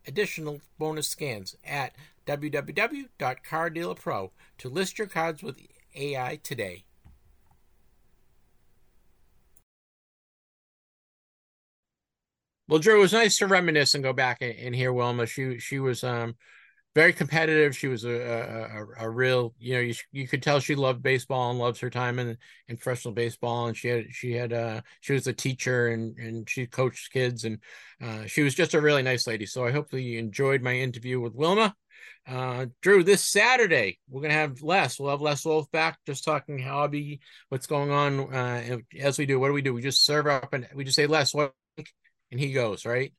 additional bonus scans at www.carddealerpro to list your cards with AI today. Well, Drew, it was nice to reminisce and go back and, and hear Wilma. She she was um very competitive. She was a a, a real you know you, you could tell she loved baseball and loves her time in in professional baseball. And she had she had uh she was a teacher and and she coached kids and uh, she was just a really nice lady. So I hope that you enjoyed my interview with Wilma. Uh, Drew, this Saturday we're gonna have Les. We'll have Les Wolff back, just talking hobby, what's going on. Uh, as we do, what do we do? We just serve up and we just say Les, what and he goes right.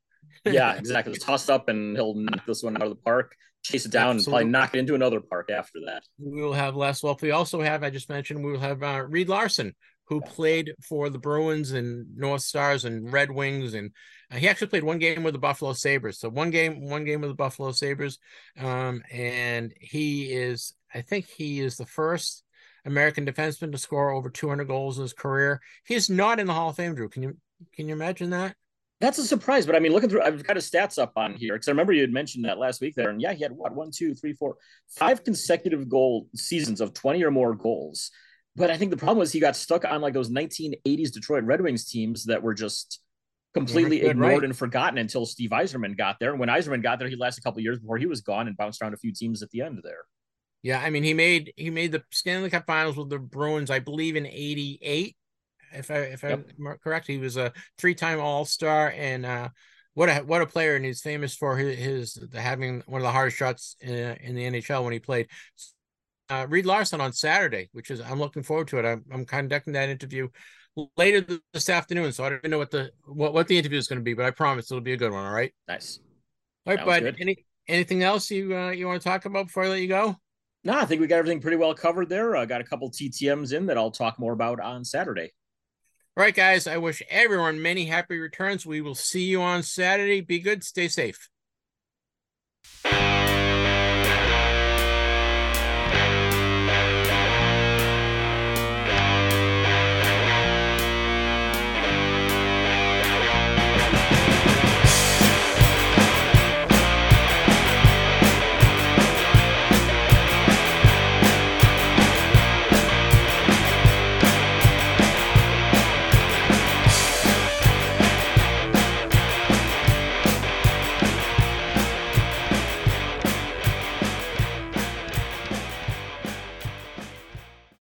yeah, [LAUGHS] exactly. Tossed up, and he'll knock this one out of the park, chase it down, Absolutely. and probably knock it into another park after that. We will have Les Wolff. We also have, I just mentioned, we will have uh, Reed Larson, who played for the Bruins and North Stars and Red Wings, and uh, he actually played one game with the Buffalo Sabres. So one game, one game with the Buffalo Sabres, um, and he is, I think, he is the first American defenseman to score over 200 goals in his career. He's not in the Hall of Fame, Drew. Can you can you imagine that? That's a surprise, but I mean, looking through, I've got his stats up on here because I remember you had mentioned that last week there, and yeah, he had what one, two, three, four, five consecutive goal seasons of twenty or more goals. But I think the problem was he got stuck on like those 1980s Detroit Red Wings teams that were just completely ignored right. and forgotten until Steve Yzerman got there. And when Eiserman got there, he lasted a couple years before he was gone and bounced around a few teams at the end there. Yeah, I mean, he made he made the Stanley Cup Finals with the Bruins, I believe, in '88 if I if yep. I'm correct. He was a three time All Star, and uh, what a what a player! And he's famous for his, his having one of the hardest shots in, in the NHL when he played. Uh, Reed Larson on Saturday, which is I'm looking forward to it. I'm I'm conducting that interview later this afternoon, so I don't even know what the what, what the interview is going to be, but I promise it'll be a good one. All right. Nice. All right, bud. Any anything else you uh, you want to talk about before I let you go? No, I think we got everything pretty well covered there. I uh, got a couple TTMs in that I'll talk more about on Saturday. All right, guys, I wish everyone many happy returns. We will see you on Saturday. Be good, stay safe.